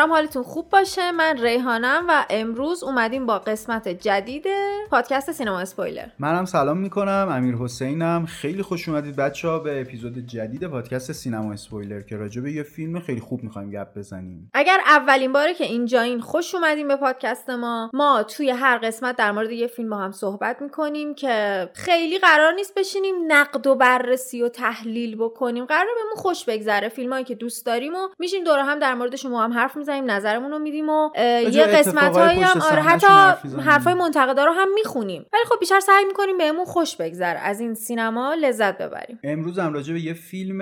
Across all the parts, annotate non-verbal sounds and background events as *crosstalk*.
امیدوارم حالتون خوب باشه. من ریحانم و امروز اومدیم با قسمت جدید پادکست سینما اسپویلر. منم سلام می‌کنم امیر حسینم. خیلی خوش اومدید بچه ها به اپیزود جدید پادکست سینما اسپویلر که راجع به یه فیلم خیلی خوب می‌خوایم گپ بزنیم. اگر اولین باره که اینجا این خوش اومدیم به پادکست ما. ما توی هر قسمت در مورد یه فیلم با هم صحبت می‌کنیم که خیلی قرار نیست بشینیم نقد و بررسی و تحلیل بکنیم. قرار بهمون خوش بگذره. فیلمایی که دوست داریم و میشیم دور هم در مورد شما هم حرف می‌زنیم نظرمون رو میدیم و یه قسمت هم آره حتی حرفای منتقدا رو هم می‌خونیم. ولی خب بیشتر سعی می‌کنیم بهمون خوش بگذره. از این سینما لذت ببریم. امروز هم راجع به یه فیلم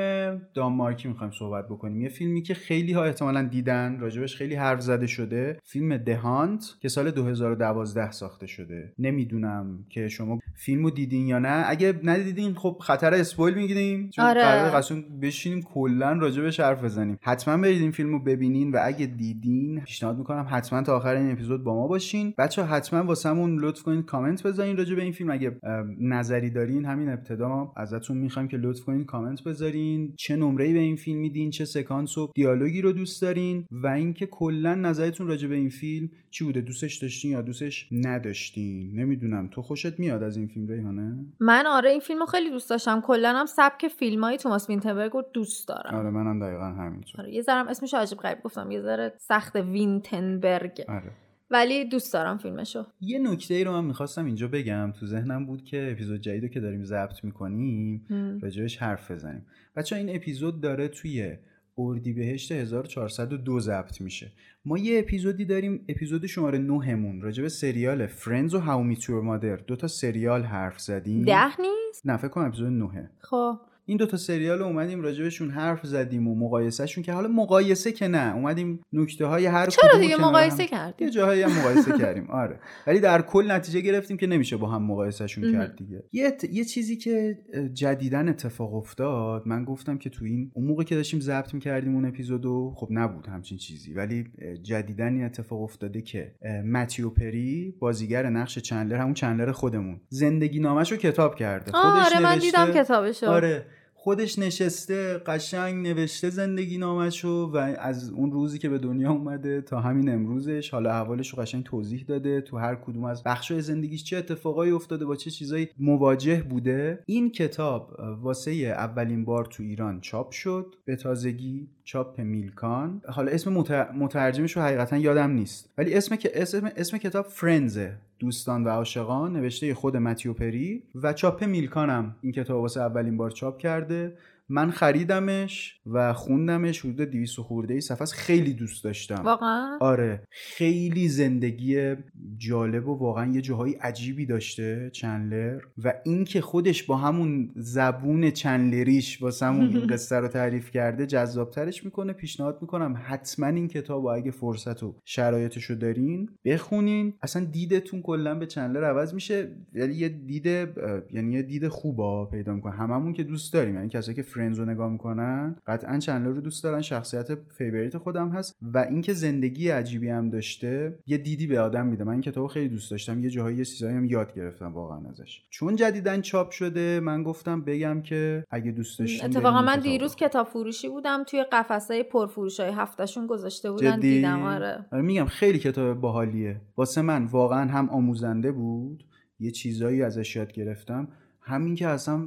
دانمارکی می‌خوایم صحبت بکنیم. یه فیلمی که خیلی ها احتمالا دیدن راجبش خیلی حرف زده شده. فیلم دهانت که سال 2012 ساخته شده. نمی‌دونم که شما فیلمو دیدین یا نه. اگه ندیدین خب خطر اسپویل می‌گیریم. چون آره. قرار بشینیم کلا راجبش حرف بزنیم. حتما برید این فیلمو ببینین و اگه دیدین پیشنهاد می‌کنم حتما تا آخر این اپیزود با ما باشین. بچه حتما واسمون لطف کنین کامنت بذارین راجع به این فیلم. اگه نظری دارین همین ابتدا ما ازتون می‌خوایم که لطف کنین کامنت بذارین. چه نمره به این فیلم میدین چه سکانس و دیالوگی رو دوست دارین و اینکه کلا نظرتون راجع به این فیلم چی بوده دوستش داشتین یا دوستش نداشتین؟ نمی‌دونم. تو خوشت میاد از این فیلم ریحانه؟ من آره این فیلمو خیلی دوست داشتم. کلا هم سبک فیلمای توماس وینتربرگ رو دوست دارم. آره منم دقیقا همینطور. آره یه ذره اسمش عجیب غریب گفتم. یه ذره سخت وینتنبرگ. آره. ولی دوست دارم فیلمشو. یه نکته ای رو من می‌خواستم اینجا بگم. تو ذهنم بود که اپیزود جدید که داریم ضبط می‌کنیم راجبش حرف بزنیم. بچه این اپیزود داره توی اردیبهشت 1402 ضبط میشه. ما یه اپیزودی داریم اپیزود شماره 9 مون راجع به سریال فرندز و هاو میتور مادر دو تا سریال حرف زدیم. ده نیست؟ نه فکر کنم اپیزود 9 خب. این دوتا سریال اومدیم راجبشون حرف زدیم و مقایسهشون که حالا مقایسه که نه اومدیم نکته های هر چرا دیگه مقایسه کردیم؟ یه جاهایی هم مقایسه کردیم. *laughs* آره. ولی در کل نتیجه گرفتیم که نمیشه با هم مقایسهشون کرد دیگه. یه, یه چیزی که جدیدن اتفاق افتاد من گفتم که تو این اون موقع که داشتیم ضبط می‌کردیم اون اپیزودو خب نبود همچین چیزی. ولی جدیدن این اتفاق افتاده که متیو پری بازیگر نقش چندلر همون چندلر خودمون زندگی نامش رو کتاب کرده. خودش آره من دیدم کتابشو. آره. خودش نشسته قشنگ نوشته زندگی نامشو و از اون روزی که به دنیا اومده تا همین امروزش حالا احوالش رو قشنگ توضیح داده. تو هر کدوم از بخشای زندگیش چه اتفاقایی افتاده با چه چیزایی مواجه بوده. این کتاب واسه اولین بار تو ایران چاپ شد. به تازگی چاپ میلکان. حالا اسم مترجمش رو حقیقتا یادم نیست. ولی اسم اسم اسم کتاب فرنزه دوستان و عاشقان نوشته خود متیو پری. و چاپ میلکانم این کتاب واسه اولین بار چاپ کرده. من خریدمش و خوندمش حدود 200 خورده ای صفحه خیلی دوست داشتم. واقعا؟ آره. خیلی زندگی جالب و واقعا یه جاهای عجیبی داشته چندلر. و اینکه خودش با همون زبون چندلریش واسه همون *laughs* قصه رو تعریف کرده جذابترش می‌کنه. پیشنهاد می‌کنم حتما این کتاب و اگه فرصت و شرایطش رو دارین بخونین. اصلا دیدتون کلا به چندلر عوض میشه. یعنی یه دید یعنی یه دید خوبی پیدا می‌کنه. هممون که دوست داریم. یعنی کسایی که Friends رو نگاه می‌کنن؟ قطعا چندلر رو دوست دارن شخصیت favorite خودم هست و اینکه زندگی عجیبی هم داشته یه دیدی به آدم میده. من این کتاب خیلی دوست داشتم یه جاهایی یه چیزایی هم یاد گرفتم واقعا ازش. چون جدیدن چاپ شده من گفتم بگم که اگه دوست داشتین اتفاقا من دیروز کتاب فروشی بودم توی قفسه پرفروش های هفتهشون گذاشته بودن جدی؟ دیدم آره. آره میگم خیلی کتاب باحالیه. واسه من واقعا هم آموزنده بود یه چیزایی ازش یاد گرفتم. همین که اصلا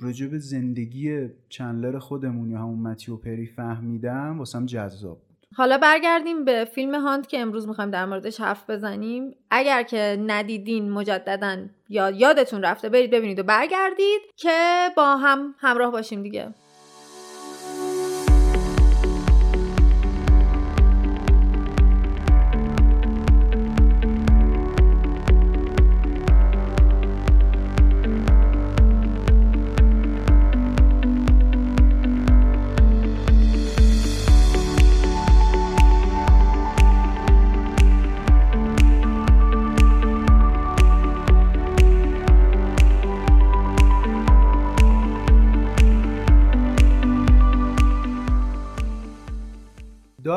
راجع به زندگی چندلر خودمون یا همون متیو پری فهمیدم واسم جذاب حالا برگردیم به فیلم هاند که امروز می‌خوایم در موردش حرف بزنیم. اگر که ندیدین مجددا یا یادتون رفته برید ببینید و برگردید که با هم همراه باشیم دیگه.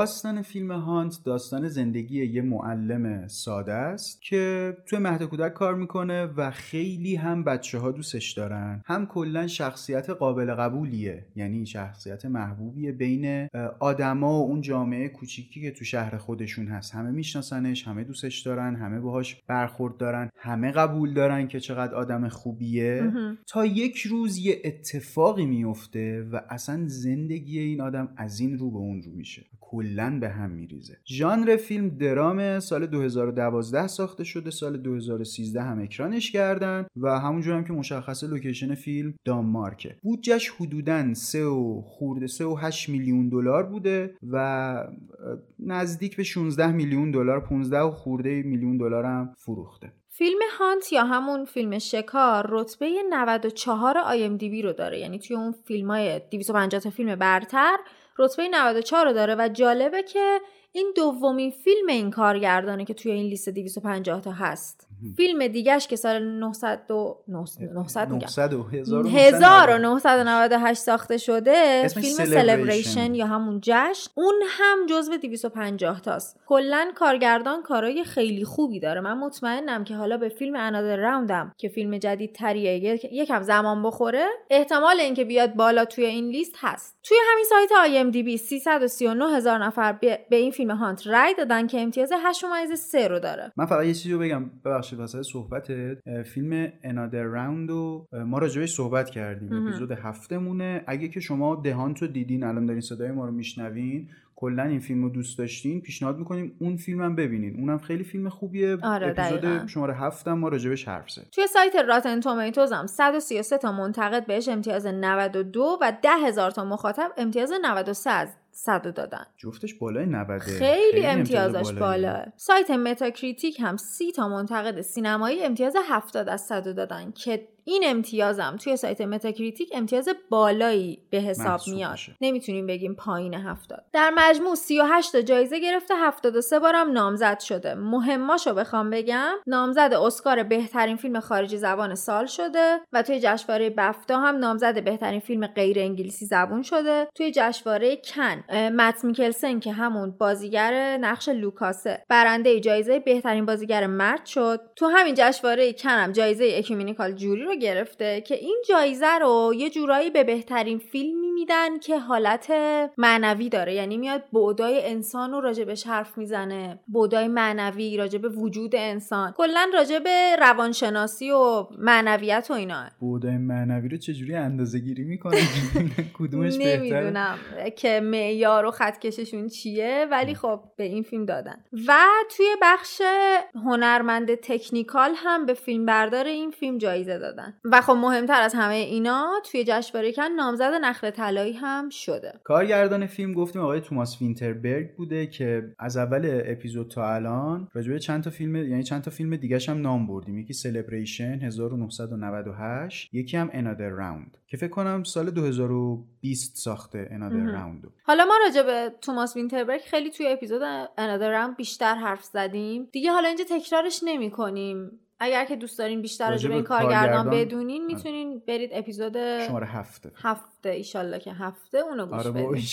داستان فیلم هانت داستان زندگی یه معلم ساده است که توی مهد کودک کار می‌کنه و خیلی هم بچه ها دوستش دارن. هم کلا شخصیت قابل قبولیه یعنی شخصیت محبوبیه بین آدما و اون جامعه کوچیکی که تو شهر خودشون هست. همه میشناسنش همه دوستش دارن همه باهاش برخورد دارن همه قبول دارن که چقدر آدم خوبیه. تا یک روز یه اتفاقی میفته و اصلا زندگی این آدم از این رو به اون رو میشه. کلا به هم میریزه. ژانر فیلم درام سال 2012 ساخته شده سال 2013 هم اکرانش کردن و همونجور هم که مشخصه لوکیشن فیلم دانمارکه. بودجش حدودا 3 و خورده 3 و 8 میلیون دلار بوده و نزدیک به 16 میلیون دلار 15 و خورده میلیون دلار هم فروخته. فیلم Hunt یا همون فیلم شکار رتبه 94 IMDb رو داره. یعنی توی اون فیلم های 250 تا فیلم برتر رتبه 94 رو داره و جالبه که این دومین فیلم این کارگردانه که توی این لیست 250 تا هست. فیلم دیگهش که سال 900 و 900 1998 ساخته شده. فیلم سلبریشن یا همون جشن. اون هم جزو 250 تاست. کلا کارگردان کارای خیلی خوبی داره. من مطمئنم که حالا به فیلم انادر راوندم که فیلم جدید تریه یکم زمان بخوره احتمال اینکه بیاد بالا توی این لیست هست. توی همین سایت آی ام دی بی 339 هزار نفر به این فیلم هانت رای دادن که امتیاز 8 3 رو داره. من فقط یه چیزی رو بگم. ببخشید واسه صحبتت. فیلم انادر راوند رو ما راجبش صحبت کردیم. اپیزود هفتمونه اگه که شما دهانت رو دیدین الان دارین صدای ما رو میشنوین کلا این فیلم رو دوست داشتین پیشنهاد می‌کنیم اون فیلم هم ببینین. اونم خیلی فیلم خوبیه. آره اپیزود شماره هفتم ما راجبش حرف زدیم. توی سایت راتن تومیتوز هم 133 تا منتقد بهش امتیاز 92 و 10 هزار تا مخاطب امتیاز 93 از صد دادن. جفتش بالای 90 خیلی, خیلی امتیازش بالا. سایت Metacritic هم سی تا منتقد سینمایی امتیاز 70 از 100 دادن که این امتیازم توی سایت Metacritic امتیاز بالایی به حساب میاد. نمی‌تونیم بگیم پایین 70 در مجموع 38 تا جایزه گرفته 73 بارم نامزد شده. مهماشو بخوام بگم نامزد اسکار بهترین فیلم خارجی زبان سال شده و توی جشنواره بفتا هم نامزد بهترین فیلم غیر انگلیسی زبون شده. توی جشنواره کن مت میکلسن که همون بازیگر نقش لوکاسه برنده جایزه بهترین بازیگر مرد شد. تو همین جشنواره کن هم جایزه Ecumenical Jury رو گرفته که این جایزه رو یه جورایی به بهترین فیلمی میدن که حالت معنوی داره. یعنی میاد بودای انسان رو راجبش حرف می‌زنه. بودای معنوی راجب وجود انسان. کلا راجب روانشناسی و معنویت و اینا. بودای معنوی رو چجوری اندازه گیری می‌کنه؟ *laughs* کدومش بهتره؟ نمی‌دونم که معیار و خط کششون چیه ولی خب به این فیلم دادن. و توی بخش هنرمند تکنیکال هم به فیلم بردار این فیلم جایزه دادن. و خب مهمتر از همه اینا توی جشنواره کن نامزد نخل طلایی هم شده. کارگردان فیلم گفتیم آقای توماس وینتربرگ بوده که از اول اپیزود تا الان راجبه چند تا فیلم یعنی چند تا فیلم دیگه هم نام بردیم. یکی سلبریشن 1998 یکی هم انادر راوند که فکر کنم سال 2020 ساخته انادر راوند حالا ما راجع به توماس وینتربرگ خیلی توی اپیزود انادر راوند بیشتر حرف زدیم. دیگه حالا اینجا تکرارش نمی کنیم اگر که دوست دارین بیشتر راجع به این کارگردان بدونین می‌تونین برید اپیزود شماره هفته. هفته ایشالله که هفته اونو گوش آره بدین.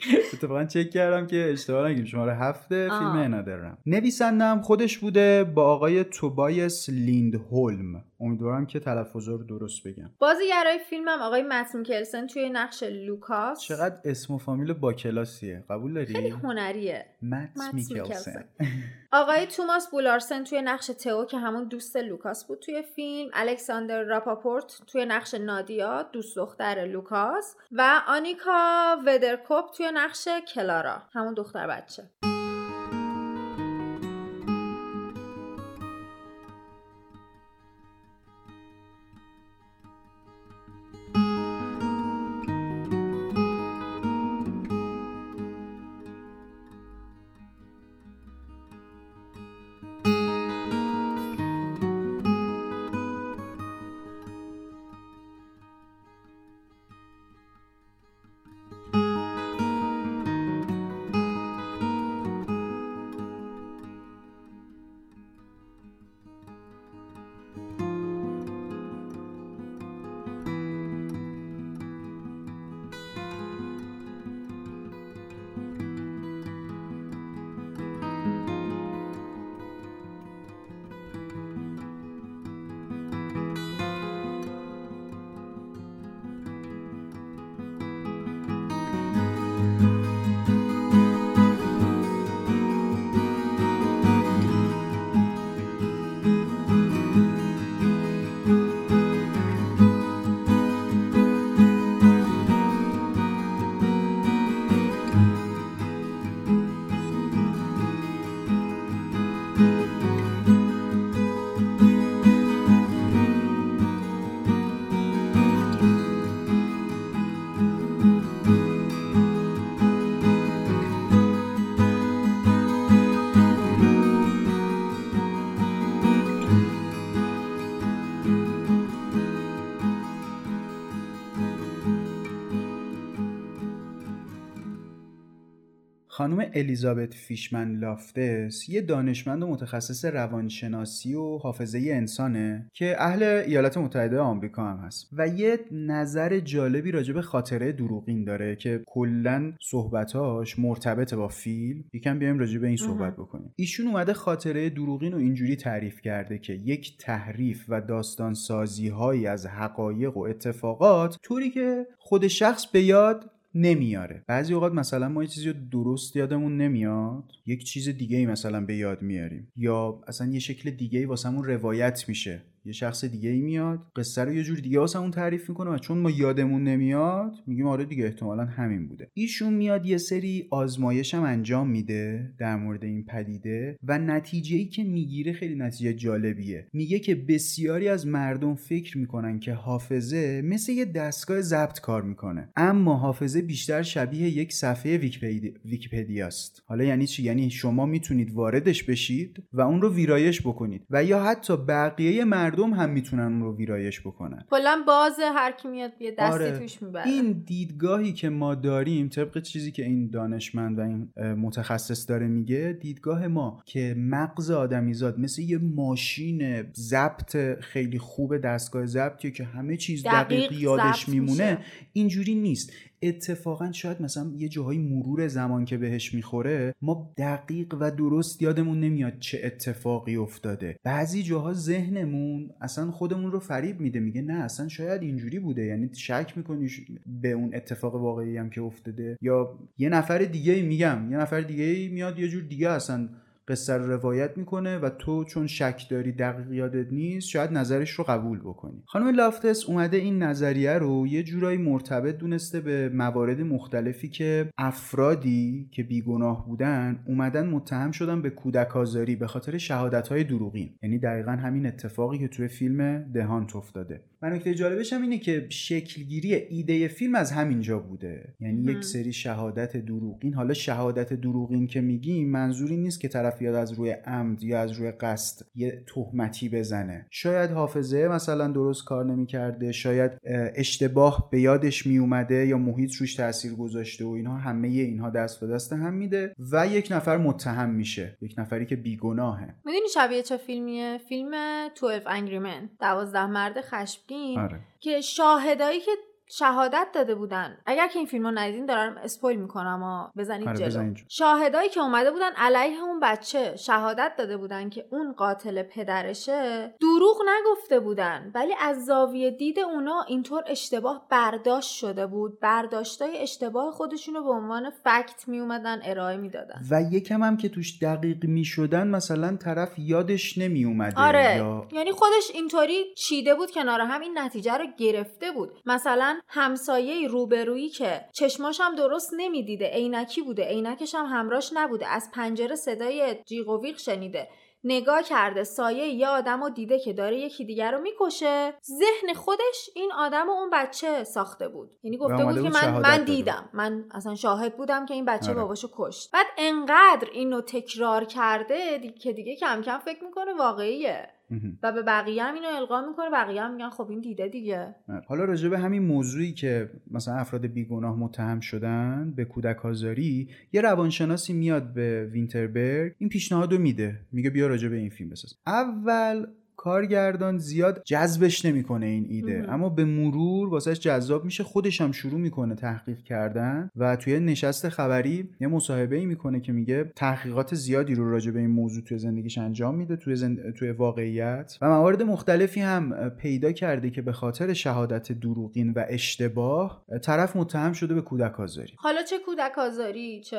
*laughs* اتفاقا چک کردم که اشتباه نگیم شماره هفته فیلم Another Round. نویسندم خودش بوده با آقای توبایس لیندهولم امیدوارم که تلفظ رو درست بگم. بازیگرای فیلمم آقای مت میکلسن توی نقش لوکاس. چقدر اسم و فامیل با کلاسیه. قبول داری؟ خیلی هنریه. مت, میکلسن. آقای توماس بولارسن توی نقش تئو که همون دوست لوکاس بود توی فیلم. الکساندر راپاپورت توی نقش نادیا دوست دختر لوکاس. و آنیکا ودرکوپ توی نقش کلارا. همون دختر بچه. خانم الیزابت فیشمن لافتس یه دانشمند و متخصص روانشناسی و حافظه انسانه که اهل ایالات متحده آمریکا هم هست. و یه نظر جالبی راجع به خاطره دروغین داره که کلا صحبتاش مرتبط با فیلم. یکم بیایم راجع به این صحبت بکنیم. ایشون اومده خاطره دروغین رو اینجوری تعریف کرده که یک تحریف و داستان سازی هایی از حقایق و اتفاقات طوری که خود شخص به یاد نمیاره. بعضی اوقات مثلا ما یه چیزی رو درست یادمون نمیاد. یک چیز دیگه ای مثلا به یاد میاریم. یا اصلا یه شکل دیگه ای واسمون روایت میشه. یه شخص دیگه ای میاد قصه رو یه جور دیگه واسمون تعریف می‌کنه و چون ما یادمون نمیاد میگیم آره دیگه احتمالا همین بوده. ایشون میاد یه سری آزمایش هم انجام میده در مورد این پدیده و نتیجه ای که می‌گیره خیلی نتیجه جالبیه. میگه که بسیاری از مردم فکر می‌کنن که حافظه مثل یه دستگاه ضبط کار می‌کنه اما حافظه بیشتر شبیه یک صفحه ویکیپدیا است حالا یعنی چی؟ یعنی شما می‌تونید واردش بشید و اون رو ویرایش بکنید و یا حتی بقیه مردم هم می‌تونن اون رو ویرایش بکنن کلا باز هر کی میاد یه دستی آره. توش می‌بره این دیدگاهی که ما داریم طبق چیزی که این دانشمند و این متخصص داره میگه دیدگاه ما که مغز آدمیزاد مثل یه ماشین ضبط خیلی خوب دستگاه ضبطی که همه چیز دقیق, دقیق یادش میمونه. اینجوری نیست اتفاقا شاید مثلا یه جاهای مرور زمان که بهش می‌خوره ما دقیق و درست یادمون نمیاد چه اتفاقی افتاده. بعضی جاها ذهنمون اصلا خودمون رو فریب میده میگه نه اصلا شاید اینجوری بوده. یعنی شک می‌کنی به اون اتفاق واقعی هم که افتاده. یا یه نفر دیگه میگم یه نفر دیگه میاد یه جور دیگه اصلا قصه رو روایت می‌کنه و تو چون شک داری دقیق یادت نیست شاید نظرش رو قبول بکنی. خانم لافتس اومده این نظریه رو یه جورایی مرتبط دونسته به موارد مختلفی که افرادی که بیگناه بودن اومدن متهم شدن به کودک آزاری به خاطر شهادت های دروغین. یعنی دقیقا همین اتفاقی که توی فیلم دهانت افتاده. و نکته جالبش هم اینه که شکلگیری ایده فیلم از همینجا بوده. یعنی یک سری شهادت دروغین. حالا شهادت دروغین که میگیم منظوری نیست که طرف یاد از روی عمد یا از روی قصد یه تهمتی بزنه. شاید حافظه مثلا درست کار نمی‌کرده. شاید اشتباه به یادش میومده یا محیط روش تاثیر گذاشته و اینها همه اینها دست به دست هم میده و یک نفر متهم میشه. یک نفری که بیگناهه. می‌دونی شبیه چه فیلمیه؟ فیلم 12 Angry Men دوازده مرد خشمگین آره. که شاهدایی که شهادت داده بودن. اگر که این فیلم رو ندیدین دارم اسپویل می‌کنم بزنید آره، جلو. جلو. شاهدایی که اومده بودن علیه اون بچه شهادت داده بودن که اون قاتل پدرشه دروغ نگفته بودن. ولی از زاویه دید اونا اینطور اشتباه برداشت شده بود. برداشتای اشتباه خودشون رو به عنوان فکت میومدن ارائه می‌دادن. و یکم هم که توش دقیق می‌شدن مثلا طرف یادش نمیومده آره. یا یعنی خودش اینطوری چیده بود کنار هم این نتیجه رو گرفته بود. مثلا همسایه روبرویی که چشماش هم درست نمی‌دیده. عینکی بوده. عینکش هم همراش نبوده. از پنجره صدای جیغ و ویغ شنیده. نگاه کرده. سایه یه آدم رو دیده که داره یکی دیگر رو می‌کشه. ذهن خودش این آدم و اون بچه ساخته بود. یعنی گفته بود اومده که بود من, من دیدم. من اصلا شاهد بودم که این بچه آره. باباشو کشت. بعد انقدر اینو تکرار کرده دی- که دیگه کم کم فکر می‌کنه واقعیه. و به بقیه هم اینو القا می‌کنه بقیه هم میگن خب این دیده دیگه. آره. حالا راجع به همین موضوعی که مثلا افراد بیگناه متهم شدن به کودک آزاری یه روانشناسی میاد به وینتربرگ این پیشنهاد رو میده. میگه بیا راجع به این فیلم بساز. اول کارگردان زیاد جذبش نمی‌کنه این ایده. اما به مرور واسهش جذاب میشه خودش هم شروع می‌کنه تحقیق کردن و توی نشست خبری یه مصاحبه ای می‌کنه که میگه تحقیقات زیادی رو راجع به این موضوع توی زندگیش انجام میده توی, زند... توی واقعیت. و موارد مختلفی هم پیدا کرده که به خاطر شهادت دروغین و اشتباه طرف متهم شده به کودک آزاری. حالا چه کودک آزاری؟ چه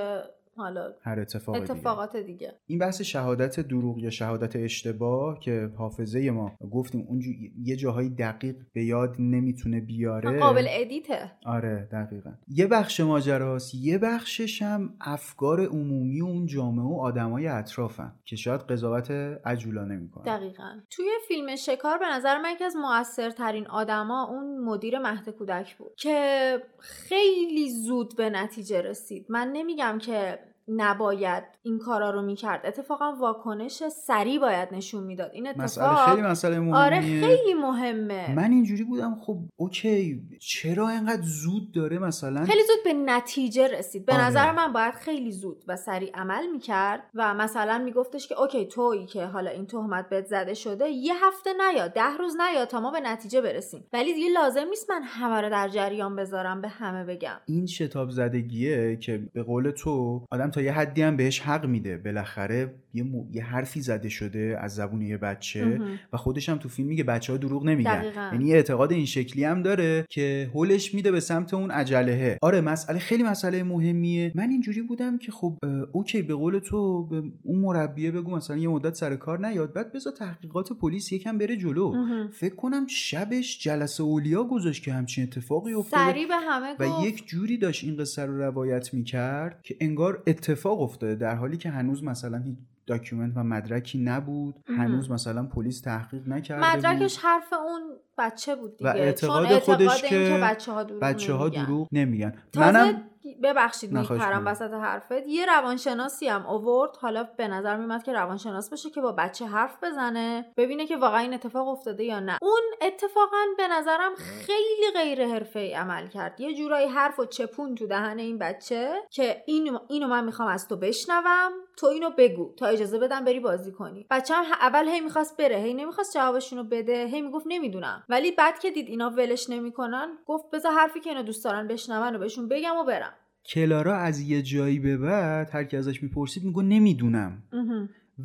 حالا هر اتفاق دیگه. اتفاقات دیگه. این بحث شهادت دروغ یا شهادت اشتباه که حافظه ما گفتیم اون یه جاهای دقیق به یاد نمی‌تونه بیاره. قابل ادیته. آره دقیقا. یه بخش ماجراست یه بخشش هم افکار عمومی و اون جامعه و آدمای اطرافن که شاید قضاوت عجولانه می‌کنه دقیقا. توی فیلم شکار به نظر من یکی از موثرترین آدما اون مدیر مهد کودک بود که خیلی زود به نتیجه رسید. من نمیگم که نباید این کارا رو می‌کرد. اتفاقا واکنش سریع باید نشون می‌داد. این اتفاق مسئله خیلی مسئله مهمیه. آره خیلی مهمه. من اینجوری بودم خب اوکی چرا اینقدر زود داره مثلا؟ خیلی زود به نتیجه رسید. به آره. نظر من باید خیلی زود و سریع عمل می‌کرد و مثلا میگفتش که اوکی تویی که حالا این تهمت بهت زده شده یه هفته نیا ده روز نیا تا ما به نتیجه برسیم. ولی دیگه لازم نیست من همه رو در جریان بذارم به همه بگم. این شتاب زدگیه که به قول تو آدم تا یه حدی هم بهش حق میده. بالاخره یه, مو- یه حرفی زده شده از زبون یه بچه. و خودش هم تو فیلم میگه بچه ها دروغ نمیگن. یعنی اعتقاد این شکلی هم داره که هولش میده به سمت اون عجلهه آره مسئله خیلی مسئله مهمیه من اینجوری بودم که خب اوکی به قول تو به اون مربیه بگو مثلا یه مدت سر کار نیاد بعد بذار تحقیقات پلیس یکم بره جلو مهم. فکر کنم شبش جلسه اولیا گذاشت که همچین اتفاقی افتاده سریع به همه و گفت یک جوری داشت این قصه رو روایت می‌کرد که انگار اتفاق افتاده در حالی که هنوز مثلا document و مدرکی نبود مهم. هنوز مثلا پلیس تحقیق نکرده مدرکش بود. حرف اون بچه بود دیگه و اعتقاد چون خودش اعتقاد این که بچه ها دروغ بچه ها نمیگن. دروغ نمیگن تازه منم ببخشید میپرم. وسط حرفت. یه روانشناسی هم اوورد. حالا به نظر میمد که روانشناس باشه که با بچه حرف بزنه ببینه که واقعا این اتفاق افتاده یا نه. اون اتفاقا به نظرم خیلی غیر حرفه‌ای عمل کرد. یه جورایی حرف و چپون تو دهن این بچه که اینو اینو من می‌خوام از تو بشنوم تو اینو بگو تا اجازه بدم بری بازی کنی. بچه هم اول هی می‌خواست بره هی نمی‌خواست جوابشونو بده هی می‌گفت نمی‌دونم. ولی بعد که دید اینا ولش نمی‌کنن گفت بذار حرفی که اینا دوست دارن بشنون و بهشون بگم و برم. کلارا از یه جایی به بعد هر کی ازش می‌پرسید میگه نمی‌دونم.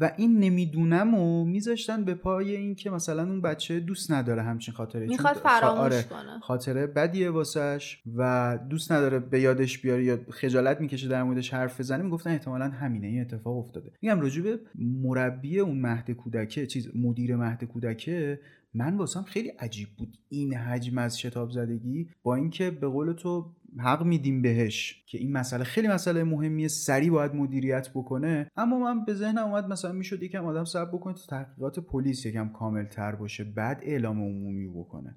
و این نمی‌دونم و میذاشتن به پای این که مثلا اون بچه دوست نداره همچین خاطره می‌خواد خا- فراموش آره، کنه. خاطره بدیه واسش و دوست نداره به یادش بیاره یا خجالت می‌کشه در موردش حرف بزنه می‌گفتن احتمالا همینه این اتفاق افتاده. میگم راجع به مربی اون مهد کودکه چیز مدیر مهد کودکه من واسم خیلی عجیب بود این حجم از شتاب زدگی با اینکه به قول تو حق میدیم بهش که این مسئله خیلی مسئله مهمیه سریع باید مدیریت بکنه. اما من به ذهنم اومد مثلا می‌شد یکم آدم صبر بکنه تا تحقیقات پلیس یکم کامل تر باشه بعد اعلام عمومی بکنه.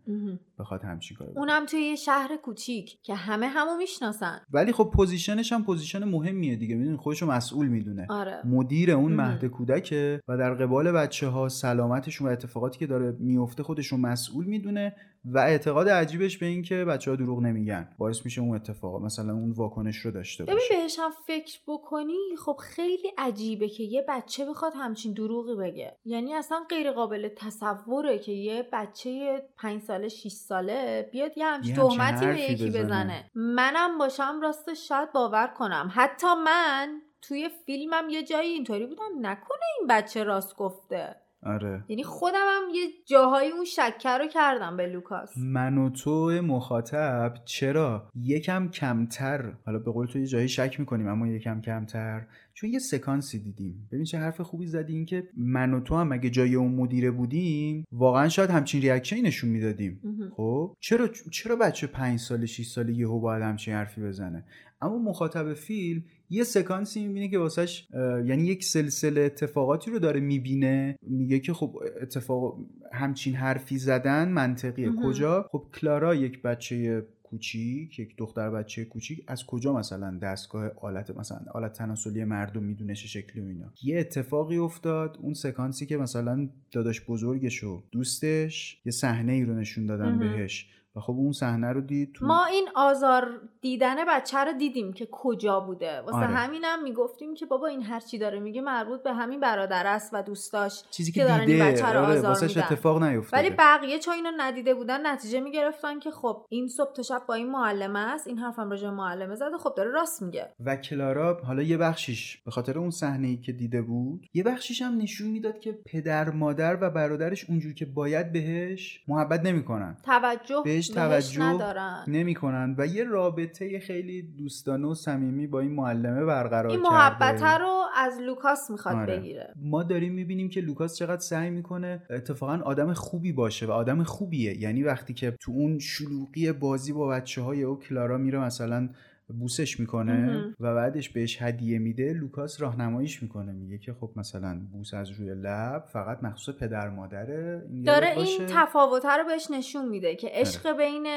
بخواد همچین بکنه. اونم توی یه شهر کوچیک که همه همو می‌شناسن. ولی خب position ش هم position مهمیه دیگه. می‌دونی خودشو مسئول می‌دونه. آره. مدیر اون. مهد کودکه و در قبال بچه ها سلامتشون و اتفاقاتی که داره میفته خودشو مسئول می‌دونه. و اعتقاد عجیبش به این که بچه ها دروغ نمیگن. باعث میشه اون اتفاق مثلا اون واکنش رو داشته ببین باشه. بهش هم فکر بکنی خب خیلی عجیبه که یه بچه بخواد همچین دروغی بگه. یعنی اصلا غیر قابل تصوره که یه بچه پنج ساله 6 ساله بیاد یه همچین تهمتی به یکی بزنه. بزنه. منم باشم راستش شاید باور کنم. حتی من توی فیلمم یه جایی اینطوری بودم نکنه این بچه راست گفته. آره. یعنی خودم هم یه جاهایی اون شک رو کردم به لوکاس. من و تو مخاطب چرا؟ یکم کمتر. حالا به قول تو یه جایی شک می‌کنیم اما یکم کمتر. چون یه سکانسی دیدیم. ببین چه حرف خوبی زدی این که من و تو هم اگه جای اون مدیره بودیم واقعا شاید همچین reactionی نشون می‌دادیم. خب؟ چرا چرا بچه پنج سال 6 ساله یهو باید همچین حرفی بزنه؟ اما مخاطب فیلم یه سکانسی می‌بینه که واسش یعنی یک سلسله اتفاقاتی رو داره می‌بینه. میگه که خب اتفاق همچین حرفی زدن منطقیه. کجا؟ خب کلارا یک بچه کوچیک یک دختر بچه کوچیک. از کجا مثلا دستگاه آلت مثلا آلت تناسلی مردم می‌دونه چه شکلی و اینا؟ یه اتفاقی افتاد. اون سکانسی که مثلا داداش بزرگش و دوستش یه صحنه ای رو نشون دادن. بهش. و خب اون صحنه رو دید تو ما این آزار دیدن بچه رو دیدیم که کجا بوده. واسه آره. همینم می‌گفتیم که بابا این هر چی داره میگه مربوط به همین برادر است و دوستاش چیزی که که دارن این دیده. بچه رو آره آزار میدن. اتفاق نیفتاده. ولی بقیه چون اینو ندیده بودن نتیجه می‌گرفتن که خب این صبح تا شب با این معلمه است این حرفم راجع به معلمه زده خب داره راست میگه. و کلارا حالا یه بخشیش به خاطر اون صحنه ای که دیده بود یه بخشیش هم نشون می‌داد که پدر مادر و برادرش اونجور که باید بهش محبت نمی‌کنن. توجه بهش بهش, توجه نمی‌کنن و یه رابطه خیلی دوستانه و صمیمی با این معلمه برقرار. این محبت رو از لوکاس می‌خواد آره. بگیره ما داریم می‌بینیم که لوکاس چقدر سعی می‌کنه اتفاقا آدم خوبی باشه و آدم خوبیه یعنی وقتی که تو اون شلوغی بازی با بچه های او کلارا میره مثلا بوسش می‌کنه. و بعدش بهش هدیه میده لوکاس راهنماییش می‌کنه میگه که خب مثلا بوس از روی لب فقط مخصوص پدر مادره این داره این. تفاوت رو بهش نشون میده که عشق بین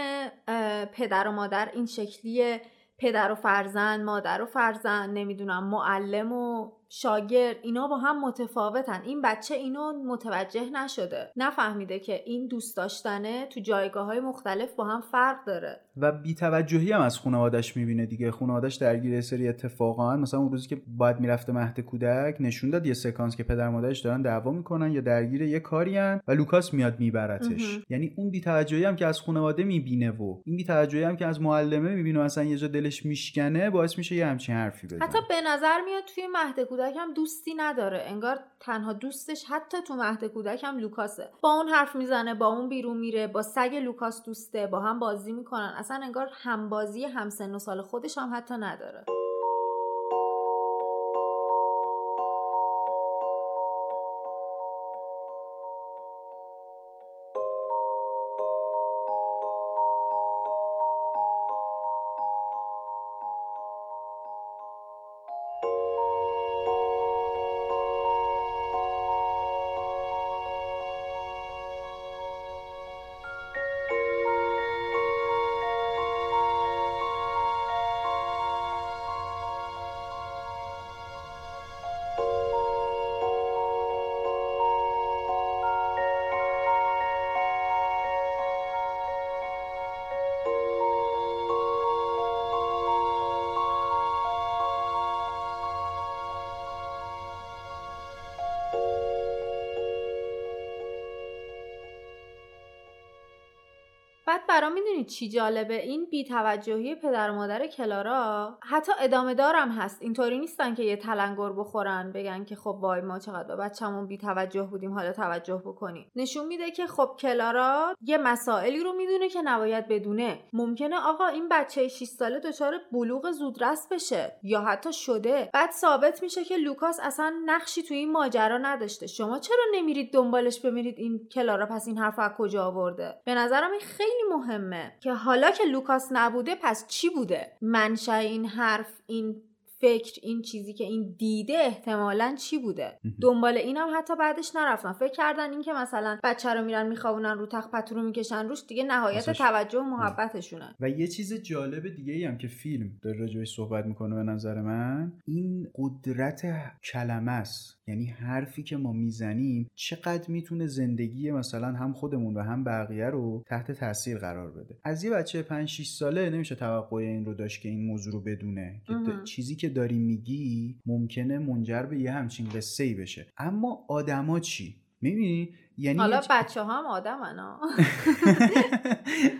پدر و مادر این شکلیه پدر و فرزند مادر و فرزند نمی‌دونم معلم و شاگرد اینا با هم متفاوتن. این بچه اینو متوجه نشده. نفهمیده که این دوست داشتنه تو جایگاه های مختلف با هم فرق داره. و بیتوجهی هم از خانوادش می‌بینه دیگه. خانوادش درگیر سری اتفاقا مثلا اون روزی که باید می‌رفته مهد کودک نشون داد یه سکانس که پدر مادرش دارن دعوا می‌کنن یا درگیر یه کاری و لوکاس میاد میبرتش. یعنی اون بیتوجهی هم که از خانواده می‌بینه و این بیتوجهی هم که از معلمه می‌بینه مثلا یه جا دلش میشکنه باعث میشه یه همچین حرفی بزنه. حتی به نظر میاد توی مهد کودک هم دوستی نداره. انگار تنها دوستش حتی تو مهد کودک هم لوکاسه. با اون حرف می‌زنه با اون بیرون میره با سگ لوکاس دوسته با هم بازی می‌کنن. اصلا انگار همبازی همسن و سال خودش هم حتی نداره. برام می‌دونید چی جالبه؟ این بیتوجهی پدر و مادر کلارا؟ حتی ادامه دارم هست. اینطوری نیستن که یه تلنگر بخورن بگن که خب وای ما چقدر به بچه‌مون بیتوجه بودیم حالا توجه بکنیم. نشون میده که خب کلارا یه مسائلی رو می‌دونه که نباید بدونه. ممکنه آقا این بچه 6 ساله دچار بلوغ زودرس بشه یا حتی شده. بعد ثابت میشه که لوکاس اصلا نقشی توی این ماجرا نداشته. شما چرا نمیرید دنبالش بگیرید این کلارا؟ پس این حرفو از کجا آورده؟ به نظرم این خیلی مهمه. که حالا که لوکاس نبوده پس چی بوده؟ منشأ این حرف این فکر این چیزی که این دیده احتمالا چی بوده؟ دنبال اینم حتی بعدش نرفتن فکر کردن اینکه مثلا بچه رو میرن میخوابونن رو تخت پتو رو می‌کشن روش دیگه نهایت توجه و محبتشونه. و یه چیز جالب دیگه ای هم که فیلم داره راجبش صحبت می‌کنه به نظر من این قدرت کلمه است. یعنی حرفی که ما می‌زنیم چقدر می‌تونه زندگی مثلا هم خودمون و هم بقیه رو تحت تاثیر قرار بده. از یه بچه 5 6 ساله نمیشه توقع این رو داشت که این موضوع رو بدونه. که چیزی که داری میگی ممکنه منجر به یه همچین قصه ای بشه. اما آدما چی؟ می‌بینی؟ یعنی حالا بچه ها هم آدم ها *laughs*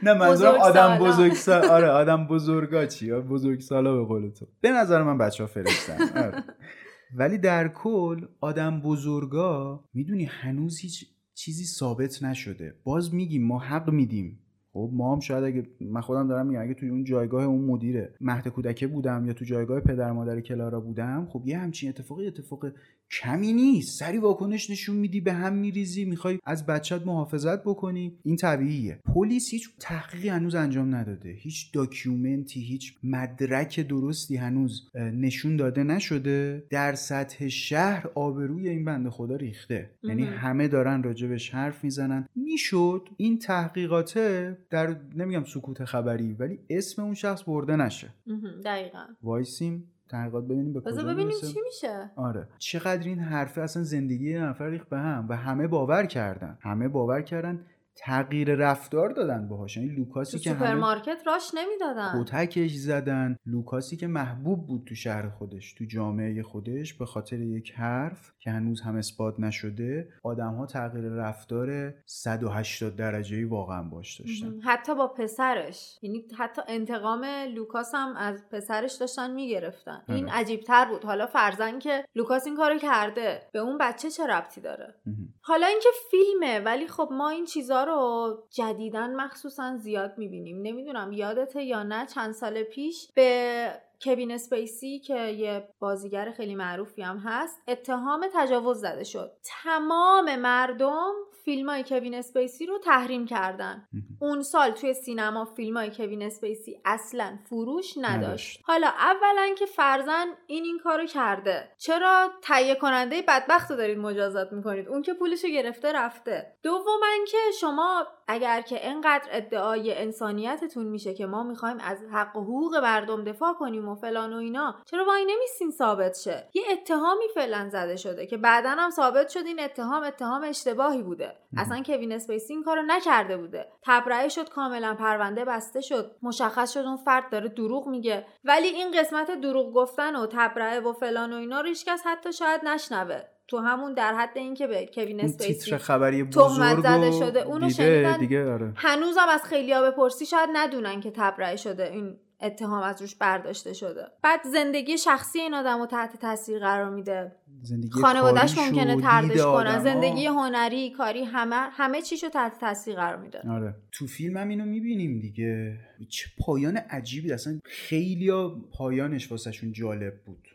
نه منظورم آدم بزرگ سال آره آدم بزرگا چی؟ بزرگ سالا به قول تو. به نظر من بچه ها فرستن آره. *laughs* ولی در کل آدم بزرگا می‌دونی هنوز هیچ چیزی ثابت نشده. باز میگیم ما حق میدیم. خب ما هم شاید اگه من خودم دارم میگم اگه توی اون جایگاه اون مدیره مهد کودکه بودم یا تو جایگاه پدر مادر کلارا بودم خب یه همچین اتفاقی اتفاق کمی نیست. سری واکنش نشون میدی به هم میریزی می‌خوای از بچت محافظت بکنی. این طبیعیه. پلیس هیچ تحقیقی هنوز انجام نداده. هیچ داکیومنتی هیچ مدرک درستی هنوز نشون داده نشده. در سطح شهر آبروی این بنده خدا ریخته. یعنی همه دارن راجبش حرف می‌زنن. می‌شد این تحقیقاته در نمیگم سکوت خبری ولی اسم اون شخص برده نشه. دقیقا. وایسیم تحقیقات ببینیم به کجا ببینیم چی میشه. آره. چقدر این حرفه اصلا زندگی نفر ریخت به هم و همه باور کردن. همه باور کردن تغییر رفتار دادن باهاش. یعنی لوکاسی که سوپرمارکت راش نمی‌دادن. کتکش زدن. لوکاسی که محبوب بود تو شهر خودش تو جامعه خودش به خاطر یک حرف که هنوز هم اثبات نشده آدم ها تغییر رفتار 180 درجه واقعا باش داشتن. حتی با پسرش. یعنی حتی انتقام لوکاس هم از پسرش داشتن می‌گرفتن. این آره. عجیب تر بود. حالا فرضاً که لوکاس این کارو کرده به اون بچه چه ربطی داره؟ حالا اینکه فیلمه ولی خب ما این چیزا رو جدیداً مخصوصا زیاد می‌بینیم. نمی‌دونم یادته یا نه چند سال پیش به کوین اسپیسی که یه بازیگر خیلی معروفی هم هست اتهام تجاوز زده شد. تمام مردم فیلم های کوین اسپیسی رو تحریم کردن. اون سال توی سینما فیلم های کوین اسپیسی اصلا فروش نداشت. حالا اولا که فرضاً این این کارو کرده. چرا تهیه کننده بدبخت رو دارید مجازات می‌کنید؟ اون که پولشو گرفته رفته. دوما که شما اگر که انقدر ادعای انسانیتتون میشه که ما می‌خوایم از حق و حقوق مردم دفاع کنیم و فلان و اینا چرا وای نمیستین ثابت شه؟ یه اتهامی فعلا زده شده که بعدا هم ثابت شد این اتهام اتهام اشتباهی بوده. اصلا کوین اسپیسی این کارو نکرده بوده. تبرئه شد کاملا پرونده بسته شد. مشخص شد اون فرد داره دروغ میگه. ولی این قسمت دروغ گفتن و تبرئه و فلان و اینا رو حتی شاید نشنوه. تو همون در حد اینکه به کوین اسپیسی خبری تهمت زده شده. اونو شنیدن دیگه آره. هنوزم از خیلیا بپرسی شاید ندونن که تبرئه شده این اتهام از روش برداشته شده. بعد زندگی شخصی این آدم رو تحت تاثیر قرار میده. زندگی خانوادهش ممکنه تردش کنن زندگی هنری کاری همه همه چیشو تحت تاثیر قرار میده. آره. تو فیلم هم اینو می‌بینیم دیگه. چه پایان عجیبی. اصلا خیلی پایانش واسهشون جالب بود.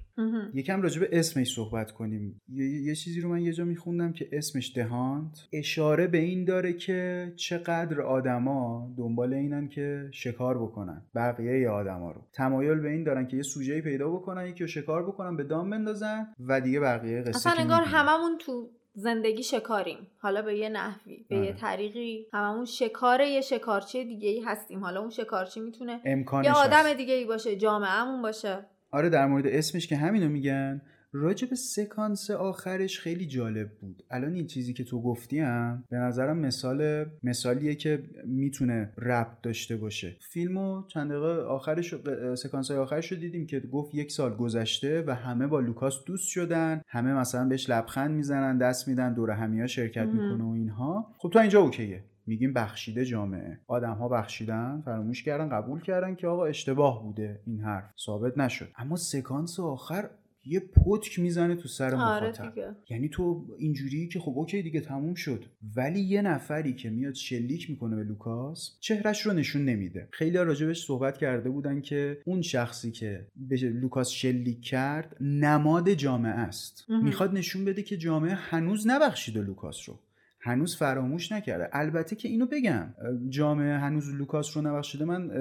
یکم راجع به اسمش صحبت کنیم. یه،, چیزی رو من یه جا میخوندم که اسمش دهانت. اشاره به این داره که چقدر آدما دنبال اینن که شکار بکنن. بقیه آدما رو. تمایل به این دارن که یه سوژه پیدا بکنن یکی رو شکار بکنن به دام بندازن و دیگه بقیه قصه اصلا انگار هممون تو زندگی شکاریم. حالا به یه نحوی به یه آره. طریقی. هممون شکار یه شکارچی دیگه ای هستیم. حالا اون شکارچی می‌تونه یه آدم دیگه ای باشه جامعهمون باشه. آره در مورد اسمش که همینو میگن. راجع به سکانس آخرش خیلی جالب بود. الان این چیزی که تو گفتیم به نظرم مثال مثالیه که می‌تونه ربط داشته باشه. فیلمو چند دقیقه آخرش سکانس های آخرش رو دیدیم که گفت یک سال گذشته و همه با لوکاس دوست شدن. همه مثلا بهش لبخند می‌زنن دست میدن دور همیا شرکت می‌کنه و اینها. خب تو اینجا okayه. میگیم بخشیده جامعه. آدم ها بخشیدن فراموش کردن قبول کردن که آقا اشتباه بوده این حرف. ثابت نشد. اما سکانس آخر یه پتک می‌زنه تو سر آره مخاطب. یعنی تو اینجوری که خب okay دیگه تموم شد. ولی یه نفری که میاد شلیک می‌کنه به لوکاس چهرش رو نشون نمیده. خیلی راجع بهش صحبت کرده بودن که اون شخصی که به لوکاس شلیک کرد نماد جامعه است. می‌خواد نشون بده که جامعه هنوز نبخشیده لوکاس رو. هنوز فراموش نکرده. البته که اینو بگم جامعه هنوز لوکاس رو نبخشیده من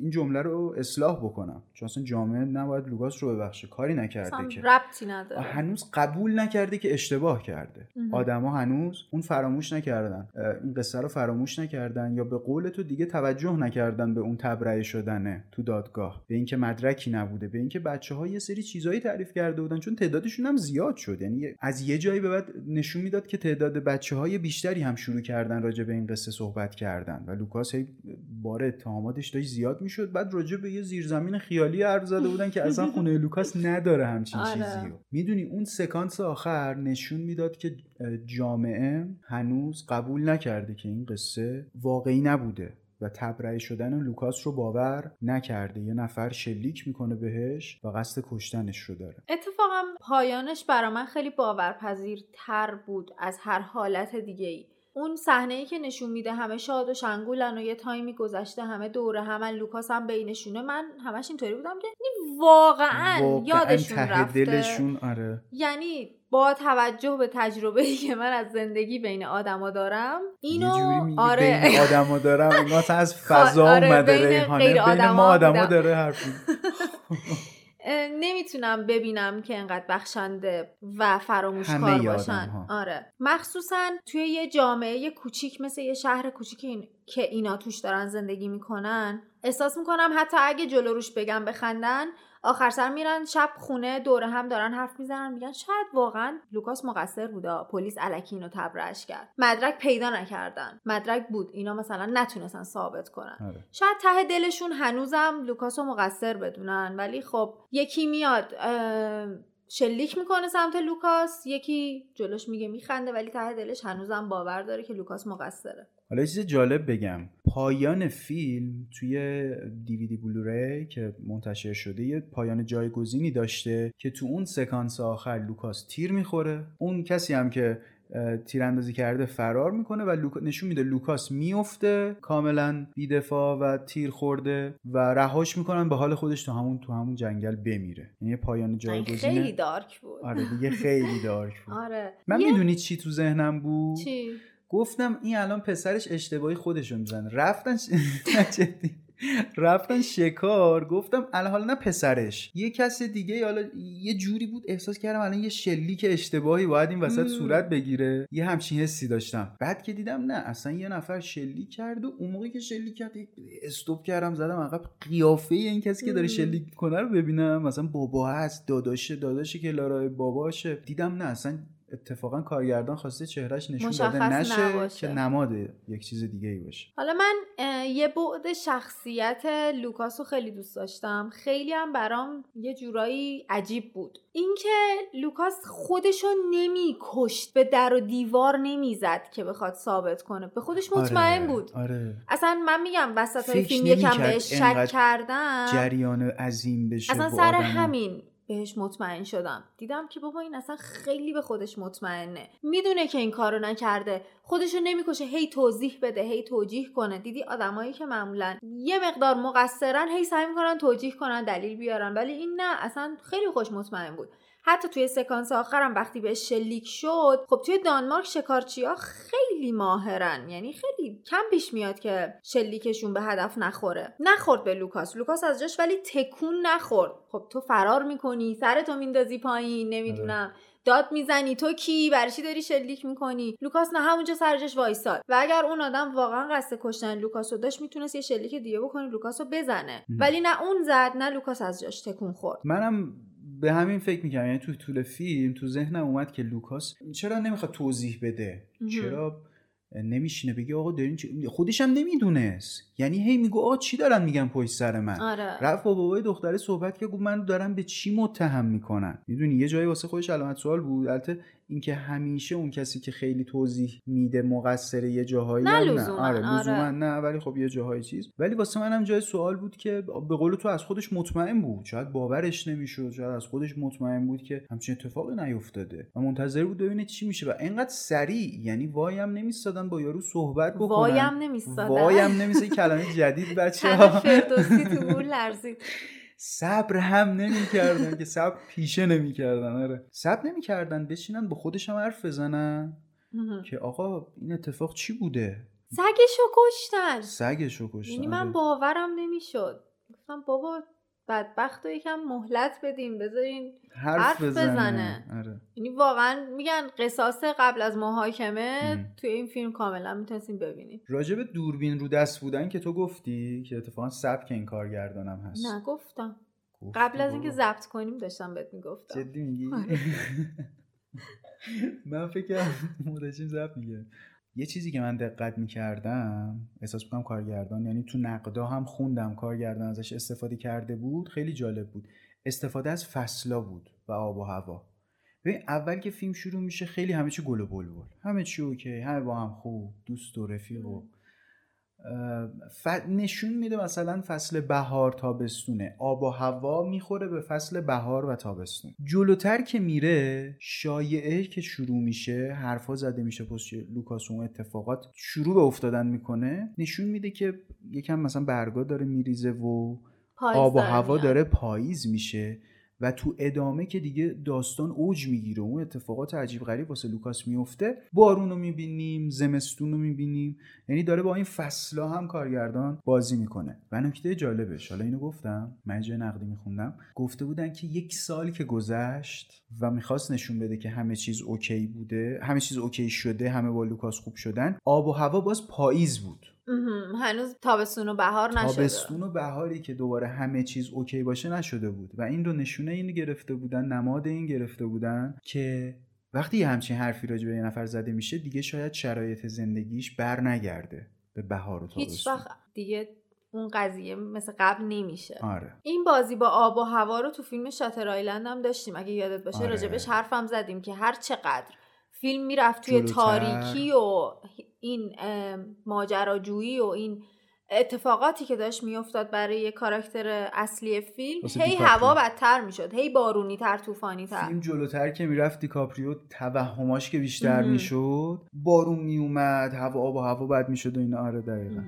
این جمله رو اصلاح بکنم. چون اصلا جامعه نباید لوکاس رو ببخشه. کاری نکرده که. ربطی نداره. هنوز قبول نکرده که اشتباه کرده. آدما هنوز اون فراموش نکردن. این قصه رو فراموش نکردن یا به قول تو دیگه توجه نکردن به اون تبرئه شدنه تو دادگاه. به اینکه مدرکی نبوده به اینکه بچه ها یه سری چیزایی تعریف کرده بودن. چون تعدادشون هم زیاد شد. یعنی از یه جایی به بعد نشون می‌داد که تعداد بچه های بیشتری هم شروع کردن راجع به این قصه صحبت کردن و لوکاس هی بار اتهاماتش داشت زیاد می‌شد. بعد راجع به یه زیرزمین خیالی حرف زده بودن که اصلا *laughs* خونه لوکاس نداره همچین آره. چیزی رو می‌دونی اون سکانس آخر نشون می‌داد که جامعه هنوز قبول نکرده که این قصه واقعی نبوده. و تبرئه شدن لوکاس رو باور نکرده. یه نفر شلیک می‌کنه بهش و قصد کشتنش رو داره. اتفاقا پایانش برا من خیلی باورپذیرتر بود از هر حالت دیگه ای اون صحنه ای که نشون میده همه شاد و شنگولن و یه تایمی گذشته همه دوره همه لوکاس هم بینشونه. من همش اینطوری بودم که واقعا, واقعا یادشون رفته. دلشون آره. یعنی با توجه به تجربه که من از زندگی بین آدما دارم اینو آره. بین آدما دارم این از *laughs* فضا آره اومده ریحانه بین ما آدما داره حرف *laughs* نمی‌تونم ببینم که انقدر بخشنده و فراموشکار باشن. آره. مخصوصا توی یه جامعه کوچیک مثل یه شهر کوچیک این... که اینا توش دارن زندگی می‌کنن احساس می‌کنم حتی اگه جلو روش بگم بخندن آخر سر میرن شب خونه دور هم دارن حرف می‌زنن میگن شاید واقعا لوکاس مقصر بوده پلیس الکی اینو تبرئه‌ش کرد. مدرک پیدا نکردن. مدرک بود اینا مثلا نتونستن ثابت کنن. آره. شاید ته دلشون هنوزم لوکاس رو مقصر بدونن ولی خب یکی میاد شلیک می‌کنه سمت لوکاس یکی جلوش میگه میخنده ولی ته دلش هنوزم باور داره که لوکاس مقصره. حالا چیز جالب بگم. پایان فیلم توی DVD Blu-ray که منتشر شده یه پایان جایگزینی داشته که تو اون سکانس آخر لوکاس تیر می‌خوره. اون کسی هم که تیراندازی کرده فرار می‌کنه و نشون میده لوکاس میفته کاملا بیدفاع و تیر خورده و رهاش می‌کنن به حال خودش تو همون تو همون جنگل بمیره. یعنی پایان جایگزینه خیلی dark بود. آره دیگه خیلی dark بود. *laughs* آره. من می‌دونی چی تو ذهنم بود؟ چی؟ گفتم این الان پسرش اشتباهی خودشو می‌زنه. رفتن رفتن شکار گفتم الان نه پسرش. یه کس دیگه حالا یه جوری بود احساس کردم الان یه شلیک اشتباهی باید این وسط صورت بگیره. یه همچین حسی داشتم. بعد که دیدم نه اصلا یه نفر شلیک کرد و اون موقعی که شلیک کرد استوب کردم زدم عقب. قیافه این کسی که داره شلیک کنه رو ببینم. مثلا بابا هست داداشه داداشه که لارای باباشه. دیدم نه اصلا اتفاقا کارگردان خواسته چهرهش نشون داده نشه که نماده یک چیز دیگه ای باشه. حالا من یه بعد شخصیت لوکاس رو خیلی دوست داشتم. خیلی هم برام یه جورایی عجیب بود. اینکه لوکاس خودشو نمیکشت به در و دیوار نمی‌زد که بخواد ثابت کنه. به خودش آره، مطمئن بود. آره. اصلا من میگم وسط های فیلم یکم بهش شک کردم جریان عظیم بشه اصلا سر همین. بهش مطمئن شدم. دیدم که بابا این اصلا خیلی به خودش مطمئنه. می‌دونه که این کارو نکرده. خودشو نمی‌کشه. هی توضیح بده. هی توجیه کنه. دیدی آدمایی که معمولا یه مقدار مقصرن هی سعی می‌کنن توجیه کنن دلیل بیارن. ولی این نه. اصلا خیلی به خودش مطمئن بود. حتی توی سکانس آخرم وقتی بهش شلیک شد خب توی دانمارک شکارچی خیلی ماهرن. یعنی خیلی کم پیش میاد که شلیکشون به هدف نخوره. نخورد به لوکاس. لوکاس از جاش ولی تکون نخورد. خب تو فرار می‌کنی سرتو میندازی پایین نمی‌دونم. آره. داد می‌زنی. تو کی؟ برای چی داری شلیک می‌کنی؟ لوکاس نه همونجا سرجاش وایساد. و اگر اون آدم واقعا قصد کشتن لوکاس رو داشت می‌تونست یه شلیک دیگه بکنه لوکاس رو بزنه ولی نه اون زد نه لوکاس از جاش تکون خورد. منم به همین فکر می‌کنم یعنی تو طول فیلم تو ذهنم اومد که لوکاس چرا نمی‌خواد توضیح بده؟ چرا نمیشینه؟ بگه آقا دارین خودش هم نمی‌دونست. یعنی هی میگو آقا چی دارن میگن پشت سر من؟ آره. رفت با بابای دختره صحبت که گفت من دارم به چی متهم می‌کنن می‌دونی یه جایی واسه خودش علامت سوال بود. البته اینکه همیشه اون کسی که خیلی توضیح میده مقصر یه جاهایی نه. لزوما آره آره. نه ولی خب یه جاهایی چیز. ولی واسه منم جای سوال بود که به قول تو از خودش مطمئن بود. شاید باورش نمی‌شد شاید از خودش مطمئن بود که همچین اتفاقی نیفتاده. و منتظر بود ببینه چی میشه. و اینقدر سریع یعنی وایم نمیستادن با یارو صحبت بکنن. وایم نمیستادن وایم نمیسه کلمه جدید *laughs* بچه‌ها. فردوسی تو لرزید. *laughs* صبر هم نمی‌کردن که صبر پیشه نمی‌کردن آره. صبر نمی‌کردن بشینن با خودشم حرف بزنن. که آقا این اتفاق چی بوده؟ سگشو کشتن. سگشو کشتن یعنی من آره. باورم نمی‌شد. گفتم بابا بدبخت و یکم مهلت بدیم بذارین حرف, بزنه, آره. یعنی واقعا میگن قصاص قبل از محاکمه توی این فیلم کاملا می‌تونستیم ببینیم. راجب دوربین رو دست بودن که تو گفتی که اتفاقا سبک این کارگردانم هست. نه گفتم. قبل از اینکه ضبط کنیم داشتم بهت می‌گفتم. جدی میگی؟ آره. *laughs* من فکر مدشیم ضبط میگه. یه چیزی که من دقت می‌کردم احساس می‌کنم کارگردان یعنی تو نقدا هم خوندم کارگردان ازش استفاده کرده بود خیلی جالب بود. استفاده از فصلا بود و آب و هوا. ببین اول که فیلم شروع میشه خیلی همه چی گل و بلبل. همه چی okay همه با هم خوب دوست و رفیق و نشون میده مثلا فصل بهار تابستونه. آب و هوا می‌خوره به فصل بهار و تابستون. جلوتر که میره شایعه که شروع میشه حرفا زده میشه پشت لوکاس اون اتفاقات شروع به افتادن می‌کنه. نشون میده که یکم مثلا برگا داره میریزه و آب و هوا داره پاییز میشه. و تو ادامه که دیگه داستان اوج می‌گیره اون اتفاقات عجیب غریب واسه لوکاس میفته بارون رو می‌بینیم زمستون رو می‌بینیم. یعنی داره با این فصلا هم کارگردان بازی می‌کنه. و نکته جالبش حالا اینو گفتم من جای نقدی میخوندم. گفته بودن که یک سال که گذشت و می‌خواست نشون بده که همه چیز okay بوده همه چیز okay شده همه با لوکاس خوب شدن آب و هوا باز پاییز بود. هنوز تابستون و بهار نشده. تابستون و بهاری که دوباره همه چیز اوکی باشه نشده بود. و این رو نشونه این گرفته بودن نماد این گرفته بودن که وقتی یه همچین حرفی راجع به یه نفر زده میشه دیگه شاید شرایط زندگیش بر نگرده به بهار و تابستون. هیچ وقت دیگه اون قضیه مثل قبل نمیشه. آره. این بازی با آب و هوا رو تو فیلم شاتر آیلند هم داشتیم اگه یادت باشه. آره. راجبش حرفم زدیم که هر چقدر فیلم می‌رفت توی تاریکی و این ماجراجویی و این اتفاقاتی که داشت میافتاد برای کاراکتر اصلی فیلم هی هوا بدتر می‌شد هی بارونی تر طوفانی تر فیلم جلوتر که می‌رفت دیکاپریو توهماش که بیشتر می‌شد بارون میومد هوا آب و هوا بد می‌شد و اینا. آره دقیقا.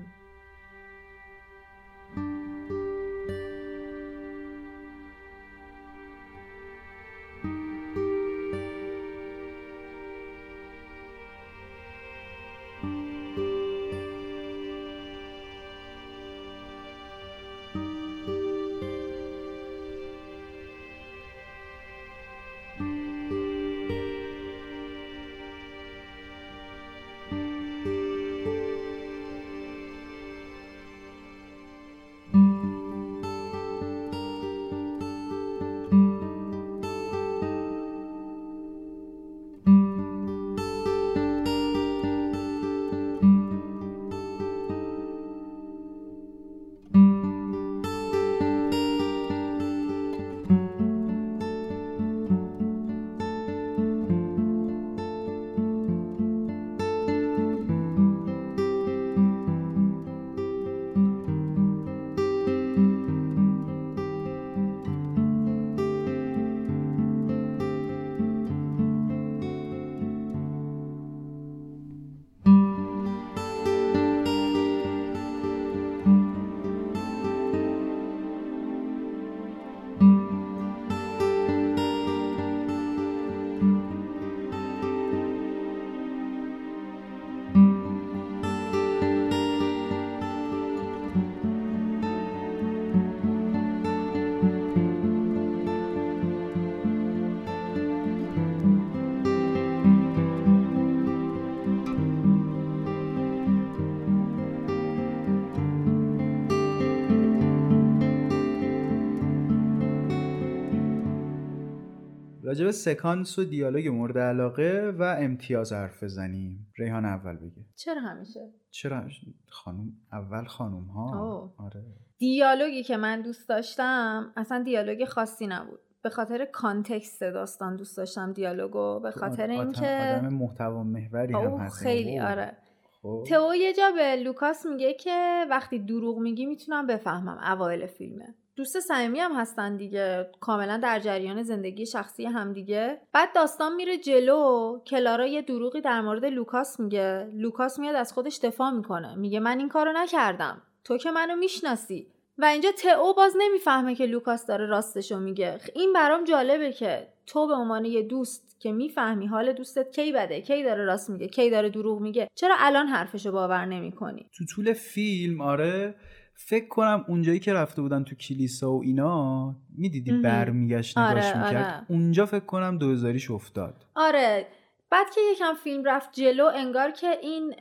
راجع به سکانس و دیالوگ مورد علاقه و امتیاز حرف بزنیم. ریحان اول بگه. چرا همیشه؟ چرا؟ خانم اول خانم ها آره. دیالوگی که من دوست داشتم اصلا دیالوگ خاصی نبود. به خاطر context داستان دوست داشتم دیالوگو. به خاطر اینکه آدم محتوا محوری هم هست خیلی آره. خب. تئو یه جا به لوکاس میگه که وقتی دروغ میگی می‌تونم بفهمم اوایل فیلمه. دوست صمیمی هم هستن دیگه. کاملا در جریان زندگی شخصی هم دیگه. بعد داستان میره جلو. کلارا یه دروغی در مورد لوکاس میگه. لوکاس میاد از خودش دفاع می‌کنه. میگه من این کارو نکردم. تو که منو می‌شناسی. و اینجا تئو باز نمی‌فهمه که لوکاس داره راستشو میگه. این برام جالبه که تو به عنوان یه دوست که می‌فهمی حال دوستت کی بده؟ کی داره راست میگه؟ کی داره دروغ میگه؟ چرا الان حرفشو باور نمی‌کنی؟ تو طول فیلم آره. فکر کنم اونجایی که رفته بودن تو کلیسا و اینا می‌دیدی برمیگشت نگاش آره، می‌کرد؟ آره. اونجا فکر کنم دوزاریش افتاد. آره. بعد که یکم فیلم رفت جلو انگار که این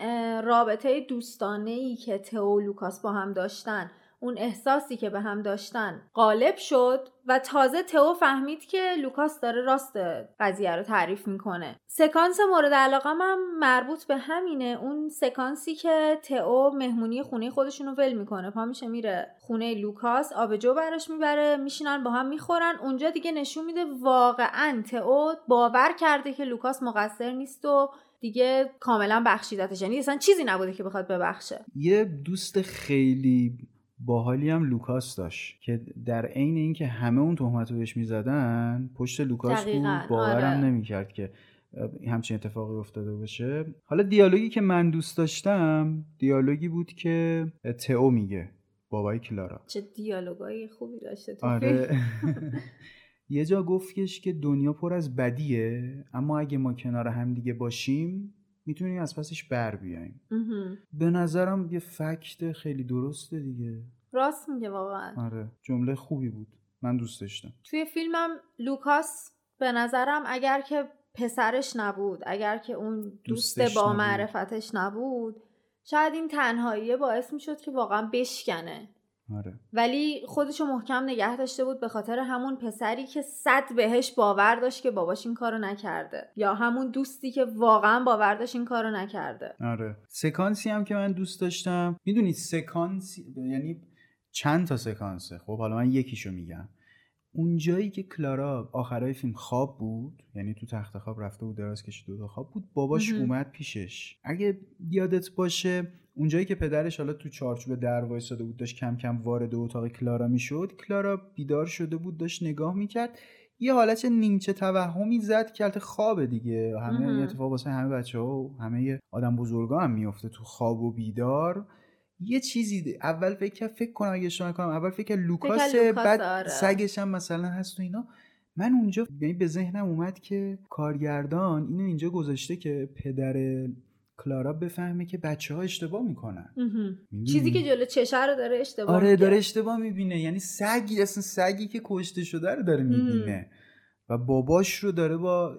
رابطه دوستانه ای که تئو و لوکاس با هم داشتن اون احساسی که به هم داشتن غالب شد و تازه تئو فهمید که لوکاس داره راست قضیه رو تعریف می‌کنه. سکانس مورد علاقه هم مربوط به همینه. اون سکانسی که تئو مهمونی خونه خودشون رو ول می‌کنه. پا میشه میره خونه لوکاس آبجو براش می‌بره میشینن با هم می‌خورن. اونجا دیگه نشون میده واقعا تئو باور کرده که لوکاس مقصر نیست و دیگه کاملا بخشیدتش. یعنی اصلا چیزی نبوده که بخواد ببخشه. یه دوست خیلی باحالی هم لوکاس داشت که در عین اینکه همه اون تهمت رو بهش می‌زدن پشت لوکاس بود باورم آره. نمی‌کرد که همچین اتفاقی افتاده باشه. حالا دیالوگی که من دوست داشتم دیالوگی بود که تئو میگه بابای کلارا. چه دیالوگای خوبی داشته تو آره. *laughs* یه جا گفتش که دنیا پر از بدیه اما اگه ما کنار هم دیگه باشیم می‌تونیم از پسش بر بیایم به نظرم یه فکت خیلی درسته دیگه. راست میگه واقعا. آره جمله خوبی بود. من دوست داشتم. توی فیلمم لوکاس به نظرم اگر که پسرش نبود اگر که اون دوست با معرفتش نبود شاید این تنهایی باعث می‌شد که واقعا بشکنه. آره. ولی خودشو محکم نگه داشته بود به خاطر همون پسری که صد بهش باور داشت که باباش این کارو نکرده. یا همون دوستی که واقعا باور داشت این کارو نکرده. آره. سکانسی هم که من دوست داشتم. می‌دونید سکانسی یعنی چند تا سکانسه. خب حالا من یکیشو میگم. اونجایی که کلارا آخرای فیلم خواب بود یعنی تو تخت خواب رفته بود دراز کشید دو خواب بود باباش اومد پیشش. اگه یادت باشه اونجایی که پدرش حالا تو چارچوب در وایساده بود داشت کم کم وارد اتاق کلارا می‌شد کلارا بیدار شده بود داشت نگاه می‌کرد. یه حالت نیمچه توهمی زد که البته خوابه دیگه. همه اتفاق واسه همه بچه ها و همه آدم بزرگا هم میفته تو خواب و بیدار. یه چیزی اول فکر فکر کنم اگه اشتباه کنم اول فکر لوکاس بعد آره. سگش هم مثلا هست و اینا. من اونجا یعنی به ذهنم اومد که کارگردان اینو اینجا گذاشته که پدر کلارا بفهمه که بچه ها اشتباه می‌کنن. چیزی که جلو چشه رو داره اشتباه آره داره اشتباه می‌بینه. یعنی سگی اصلا سگی که کشته شده رو داره می‌بینه. و باباش رو داره با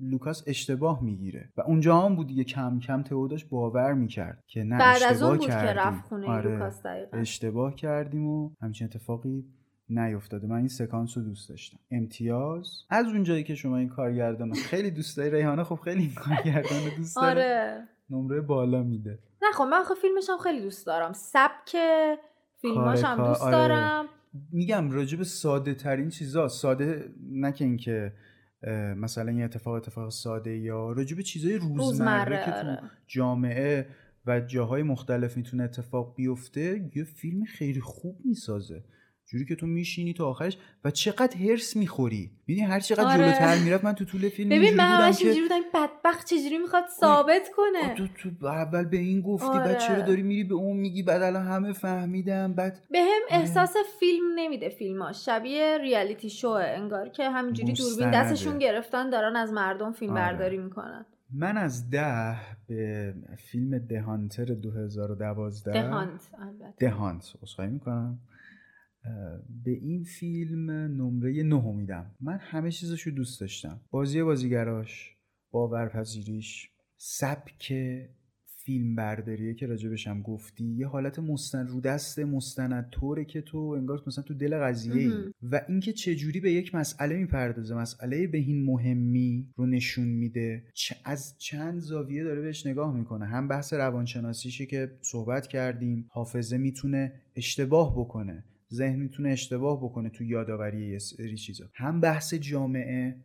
لوکاس اشتباه می‌گیره. و اونجا هم بود دیگه کم کم تئو داشت باور می‌کرد که نه بعد اشتباه از اون بود کردیم. که رفت خونه آره لوکاس اشتباه کردیم و همچین اتفاقی نیفتاده. من این سکانس رو دوست داشتم. امتیاز. از اونجایی که شما این کارگردان خیلی دوست داری ریحانه؟ خب خیلی این کارگردان دوست داره. آره. نمره بالا میده. نه خب من خب فیلمش هم خیلی دوست دارم. سبک فیلماش هم دوست آره. دارم. میگم راجب ساده ترین چیزا ساده نه که اینکه مثلا یه اتفاق اتفاق ساده یا راجب چیزای روزمره, که تو آره. جامعه و جاهای مختلف می‌تونه اتفاق بیفته یه فیلم خیلی خوب می‌سازه جوری که تو میشینی تا آخرش و چقدر هرس می‌خوری. می‌دونی هر چقدر آره. جلوتر می‌رفت من تو طول فیلم ببین من همش اینجوری بودم بدبخت چجوری می‌خواد ثابت کنه؟ تو تو اول به این گفتی آره. بعد چرا داری میری به اون میگی؟ بعد الان همه فهمیدم بعد به هم احساس فیلم نمیده فیلماش شبیه ریالیتی شو انگار که همینجوری دوربین دستشون گرفتن دارن از مردم فیلم آره. برداری می‌کنن. من از ده به فیلم دهانتر 2012 دهانت البته. دهانت می‌کنم. به این فیلم نمره نه میدم. من همه چیزشو دوست داشتم. بازی بازیگراش باورپذیریش سبک فیلم برداریه که راجبش هم گفتی. یه حالت مستند رو دست مستند طوره که تو انگار مثلا تو دل قضیه ای و اینکه چه جوری به یک مسئله می‌پردازه مسئله به این مهمی رو نشون میده. از چند زاویه داره بهش نگاه می‌کنه. هم بحث روانشناسیشه که صحبت کردیم. حافظه می‌تونه اشتباه بکنه. ذهن می‌تونه اشتباه بکنه تو یادآوری یه سری چیزا. هم بحث جامعه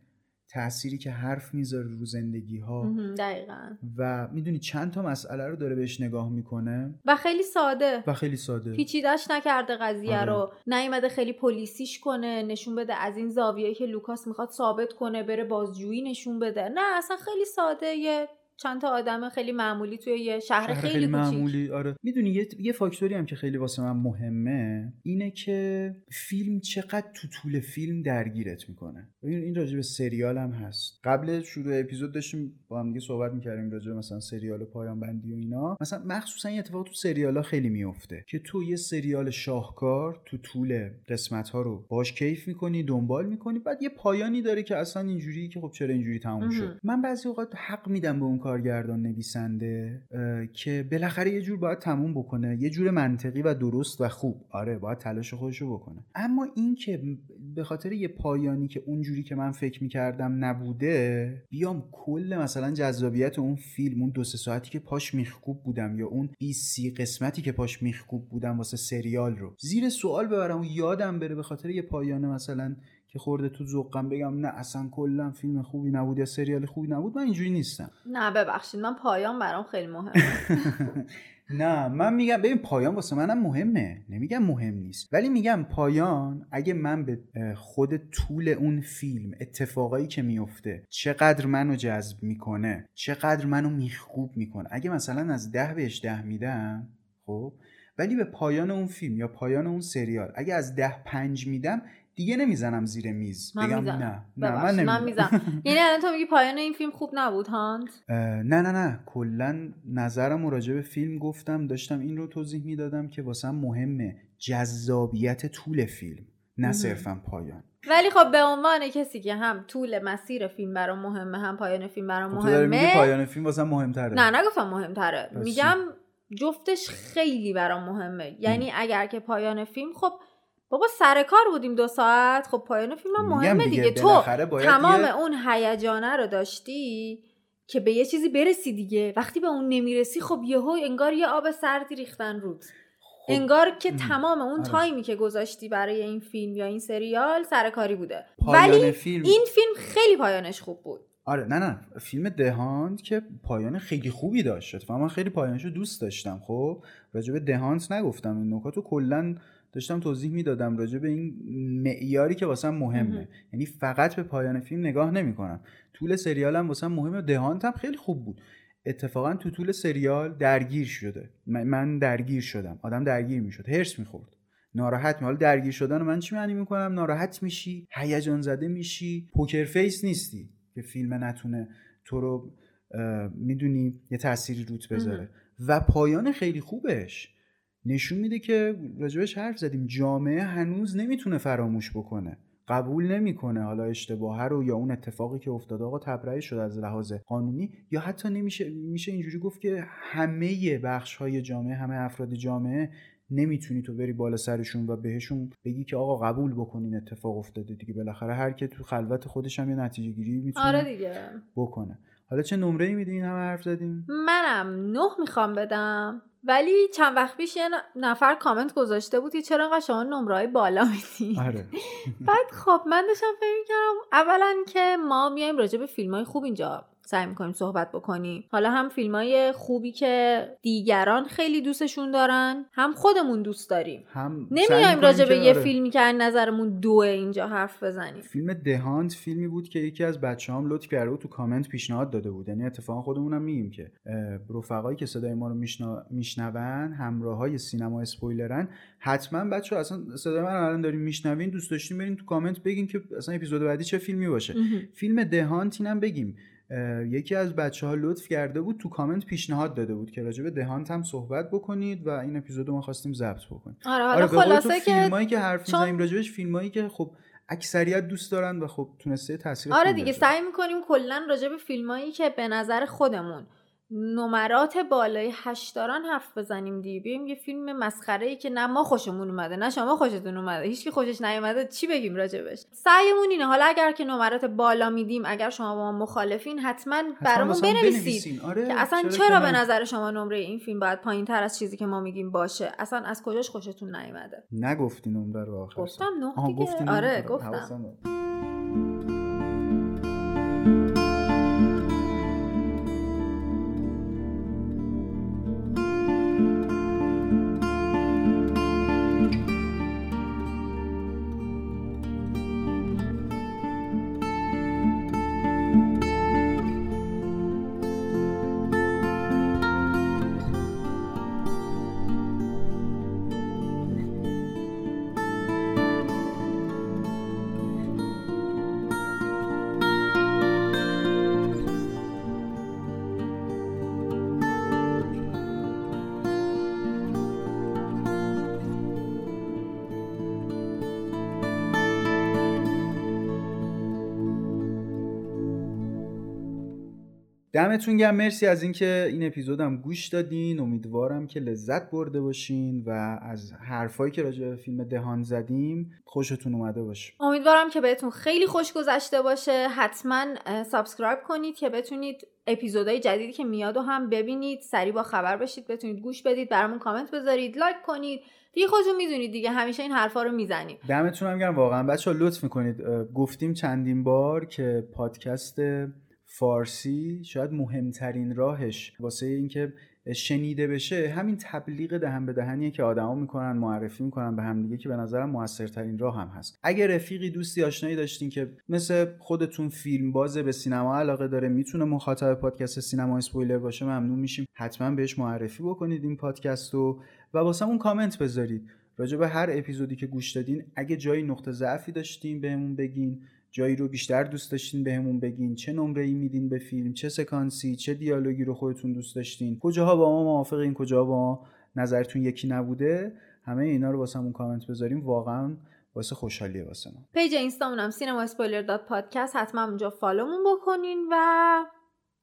تأثیری که حرف می‌ذاره رو زندگی ها دقیقا. و می‌دونی چند تا مسئله رو داره بهش نگاه می‌کنه. و خیلی ساده. و خیلی ساده. پیچیدش نکرده قضیه آره. رو. نیومده خیلی پلیسیش کنه نشون بده از این زاویه که لوکاس می‌خواد ثابت کنه بره بازجویی نشون بده. نه اصلا خیلی ساده. یه چند تا آدم خیلی معمولی توی یه شهر, شهر خیلی, خیلی معمولی آره. می‌دونی یه،, یه فاکتوری هم که خیلی واسه من مهمه اینه که فیلم چقدر تو طول فیلم درگیرت می‌کنه. این این راجع به سریال هم هست. قبل شروع اپیزود داشتیم با هم دیگه صحبت می‌کردیم راجع مثلا سریال پایان بندی و اینا. مثلا مخصوصا این اتفاق تو سریال ها خیلی میفته که تو یه سریال شاهکار تو طول قسمت ها رو باش کیف می‌کنی دنبال می‌کنی بعد یه پایانی داره که اصلا اینجوری که خب چرا اینجوری تموم شد. من بعضی اوقات حق میدم به اون کارگردان نویسنده که بالاخره یه جور باید تموم بکنه. یه جور منطقی و درست و خوب. آره باید تلاش خودشو بکنه. اما این که به خاطر یه پایانی که اونجوری که من فکر می‌کردم نبوده بیام کل مثلا جذابیت اون فیلم اون دو سه ساعتی که پاش میخکوب بودم یا اون 20 سی قسمتی که پاش میخکوب بودم واسه سریال رو. زیر سوال ببرم و یادم بره به خاطر یه پایانه مثلا که خورده تو ذوقم بگم نه اصلا کلا فیلم خوبی نبود یا سریال خوبی نبود من اینجوری نیستم. نه ببخشید من پایان برام خیلی مهمه. *laughs* نه من میگم ببین پایان واسه منم مهمه. نمیگم مهم نیست. ولی میگم پایان اگه من به خود طول اون فیلم اتفاقایی که میفته چقدر منو جذب می‌کنه چقدر منو میخوب می‌کنه. اگه مثلا از ده بهش ده میدم خب ولی به پایان اون فیلم یا پایان اون سریال اگه از ده پنج میدم دیگه نمی‌زنم زیر میز. من بگم نه. نه من, من می‌زنم. *laughs* یعنی الان تو میگی پایان این فیلم خوب نبود هانت؟ نه نه نه. کلا نظرم راجع به فیلم گفتم داشتم این رو توضیح می‌دادم که واسه مهمه. جذابیت طول فیلم نه صرفا پایان. ولی خب به عنوان کسی که هم طول مسیر فیلم برام مهمه هم پایان فیلم برام خب مهمه پایان فیلم واسه مهمتره. نه نگفتم مهمتره. میگم جفتش خیلی برام مهمه. یعنی اگر که پایان فیلم خب بابا سر کار بودیم دو ساعت. خب پایان فیلم هم مهمه دیگه, تو تمام اون هیجانه رو داشتی که به یه چیزی برسی دیگه. وقتی به اون نمی‌رسی خب یهو انگار یه آب سردی ریختن رود خب. انگار که تمام اون آره. تایمی که گذاشتی برای این فیلم یا این سریال سرکاری بوده. ولی فیلم... این فیلم خیلی پایانش خوب بود. آره نه نه. فیلم دهانت که پایان خیلی خوبی داشت. من خیلی پایانش رو دوست داشتم خب. راجع به دهانت نگفتم. این نکات رو کلا داشتم توضیح می‌دادم راجع به این معیاری که واسم مهمه. یعنی فقط به پایان فیلم نگاه نمی‌کنم. طول سریالم واسم مهمه. دهانت هم خیلی خوب بود. اتفاقا تو طول سریال درگیر شده. من درگیر شدم. آدم درگیر می‌شد. هرس می‌خورد. ناراحت می حالا درگیر شدن من چی معنی می‌کنم؟ ناراحت میشی هیجان زده میشی. پوکر فیس نیستی که فیلم نتونه تو رو می‌دونی یه تأثیری روت بذاره. و پایان خیلی خوبش. نشون میده که راجبش حرف زدیم. جامعه هنوز نمی‌تونه فراموش بکنه. قبول نمی‌کنه حالا اشتباه رو یا اون اتفاقی که افتاده آقا تبرئه شده از لحاظ قانونی یا حتی نمیشه میشه اینجوری گفت که همه بخش های جامعه همه افراد جامعه نمی‌تونی تو بری بالا سرشون و بهشون بگی که آقا قبول بکنین اتفاق افتاده دیگه. بالاخره هر کی تو خلوت خودش هم یه نتیجه گیری می‌تونه آره دیگه. بکنه. حالا چه نمره ای میدین همه حرف زدیم؟ منم نه می‌خوام بدم. ولی چند وقت پیش یه نفر کامنت گذاشته بود که چرا انقدر شما نمرهای بالا میدین؟ آره. بعد خب من داشتم فکر کردم اولا که ما میایم راجع به فیلم های خوب اینجا سعی می‌کنیم صحبت بکنیم. حالا هم فیلم های خوبی که دیگران خیلی دوستشون دارن هم خودمون دوست داریم. هم نمیایم راجع به یه آره. فیلمی که نظرمون دوه اینجا حرف بزنیم. فیلم دهانت فیلمی بود که یکی از بچه هم لطف کرده تو کامنت پیشنهاد داده بود. یعنی اتفاقا خودمون هم میگیم که رفقایی که صدای ما رو میشنون همراه های سینما اسپویلرن. حتما بچه اصلا صدای من الان داریم میشنوین دوست داشتیم بریم تو کامنت بگین که اصلا اپیزود بعدی چه فیلمی باشه. فیلم دهانت اینم بگیم. یکی از بچه ها لطف کرده بود تو کامنت پیشنهاد داده بود که راجع به دهانت هم صحبت بکنید و این اپیزود ما خواستیم ضبط بکنیم. آره آره خلاصه که فیلمایی که حرف چون... می‌زنیم راجبش فیلمایی که خب اکثریت دوست دارن و خب تونسته تاثیر آره دیگه سعی می‌کنیم کلا راجع به فیلمایی که به نظر خودمون نمرات بالای هشت دارن حرف بزنیم دیگه. بیایم یه فیلم مسخره ای که نه ما خوشمون اومده نه شما خوشتون اومده. هیچکی خوشش نیومده. چی بگیم راجبش؟ سعیمون اینه. حالا اگر که نمرات بالا میدیم اگر شما با ما مخالفین حتما برامون بنویسید. آره که اصلا چرا, به نظر شما نمره این فیلم باید پایین تر از چیزی که ما میگیم باشه؟ اصلا از کجاش خوشتون نیومده؟ نگفتی نمره رو آخر گفتم نه آره گفتم. دمتون گرم. مرسی از اینکه این اپیزودم گوش دادین. امیدوارم که لذت برده باشین و از حرفایی که راجع به فیلم The Hunt زدیم خوشتون اومده باشه. امیدوارم که بهتون خیلی خوش گذشته باشه. حتما subscribe کنید که بتونید اپیزودهای جدیدی که میاد و هم ببینید. سریع با خبر باشید بتونید گوش بدید برامون کامنت بذارید لایک کنید. دیگه خودتون می‌دونید دیگه همیشه این حرفا رو می‌زنیم. دمتون هم گرم. واقعا بچه‌ها لطف می‌کنید. گفتیم چندین بار که پادکست فارسی شاید مهمترین راهش واسه اینکه شنیده بشه همین تبلیغ دهن به دهنیه که آدما می‌کنن معرفی می‌کنن به هم دیگه که به نظرم موثرترین راه هم هست. اگر رفیقی دوستی آشنایی داشتین که مثل خودتون فیلم بازه به سینما علاقه داره می‌تونه مخاطب پادکست سینما اسپویلر باشه ممنون میشیم. حتما بهش معرفی بکنید این پادکست رو و واسه اون کامنت بذارید. راجع به هر اپیزودی که گوش دادین اگه جایی نقطه ضعفی داشتین بهمون بگین. جایی رو بیشتر دوست داشتین بهمون بگین؟ چه نمره ای میدین به فیلم؟ چه سکانسی؟ چه دیالوگی رو خودتون دوست داشتین؟ کجاها با ما موافقین؟ کجا با ما نظرتون یکی نبوده؟ همه اینا رو واسمون کامنت بذارین واقعا واسه خوشحالیه واسه ما. page اینستامون هم سینما اسپویلر dot پادکست. حتما اونجا follow مون بکنین و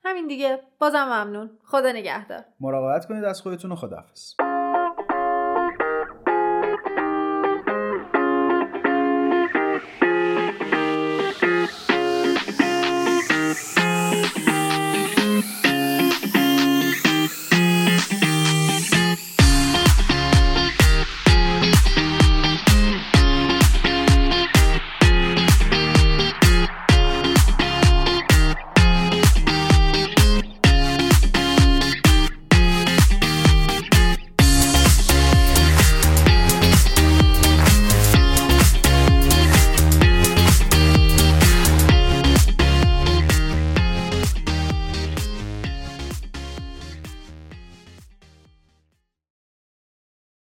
همین دیگه. بازم ممنون. خدا نگهدار. مراقبت کنید از خودتون و خداحافظ.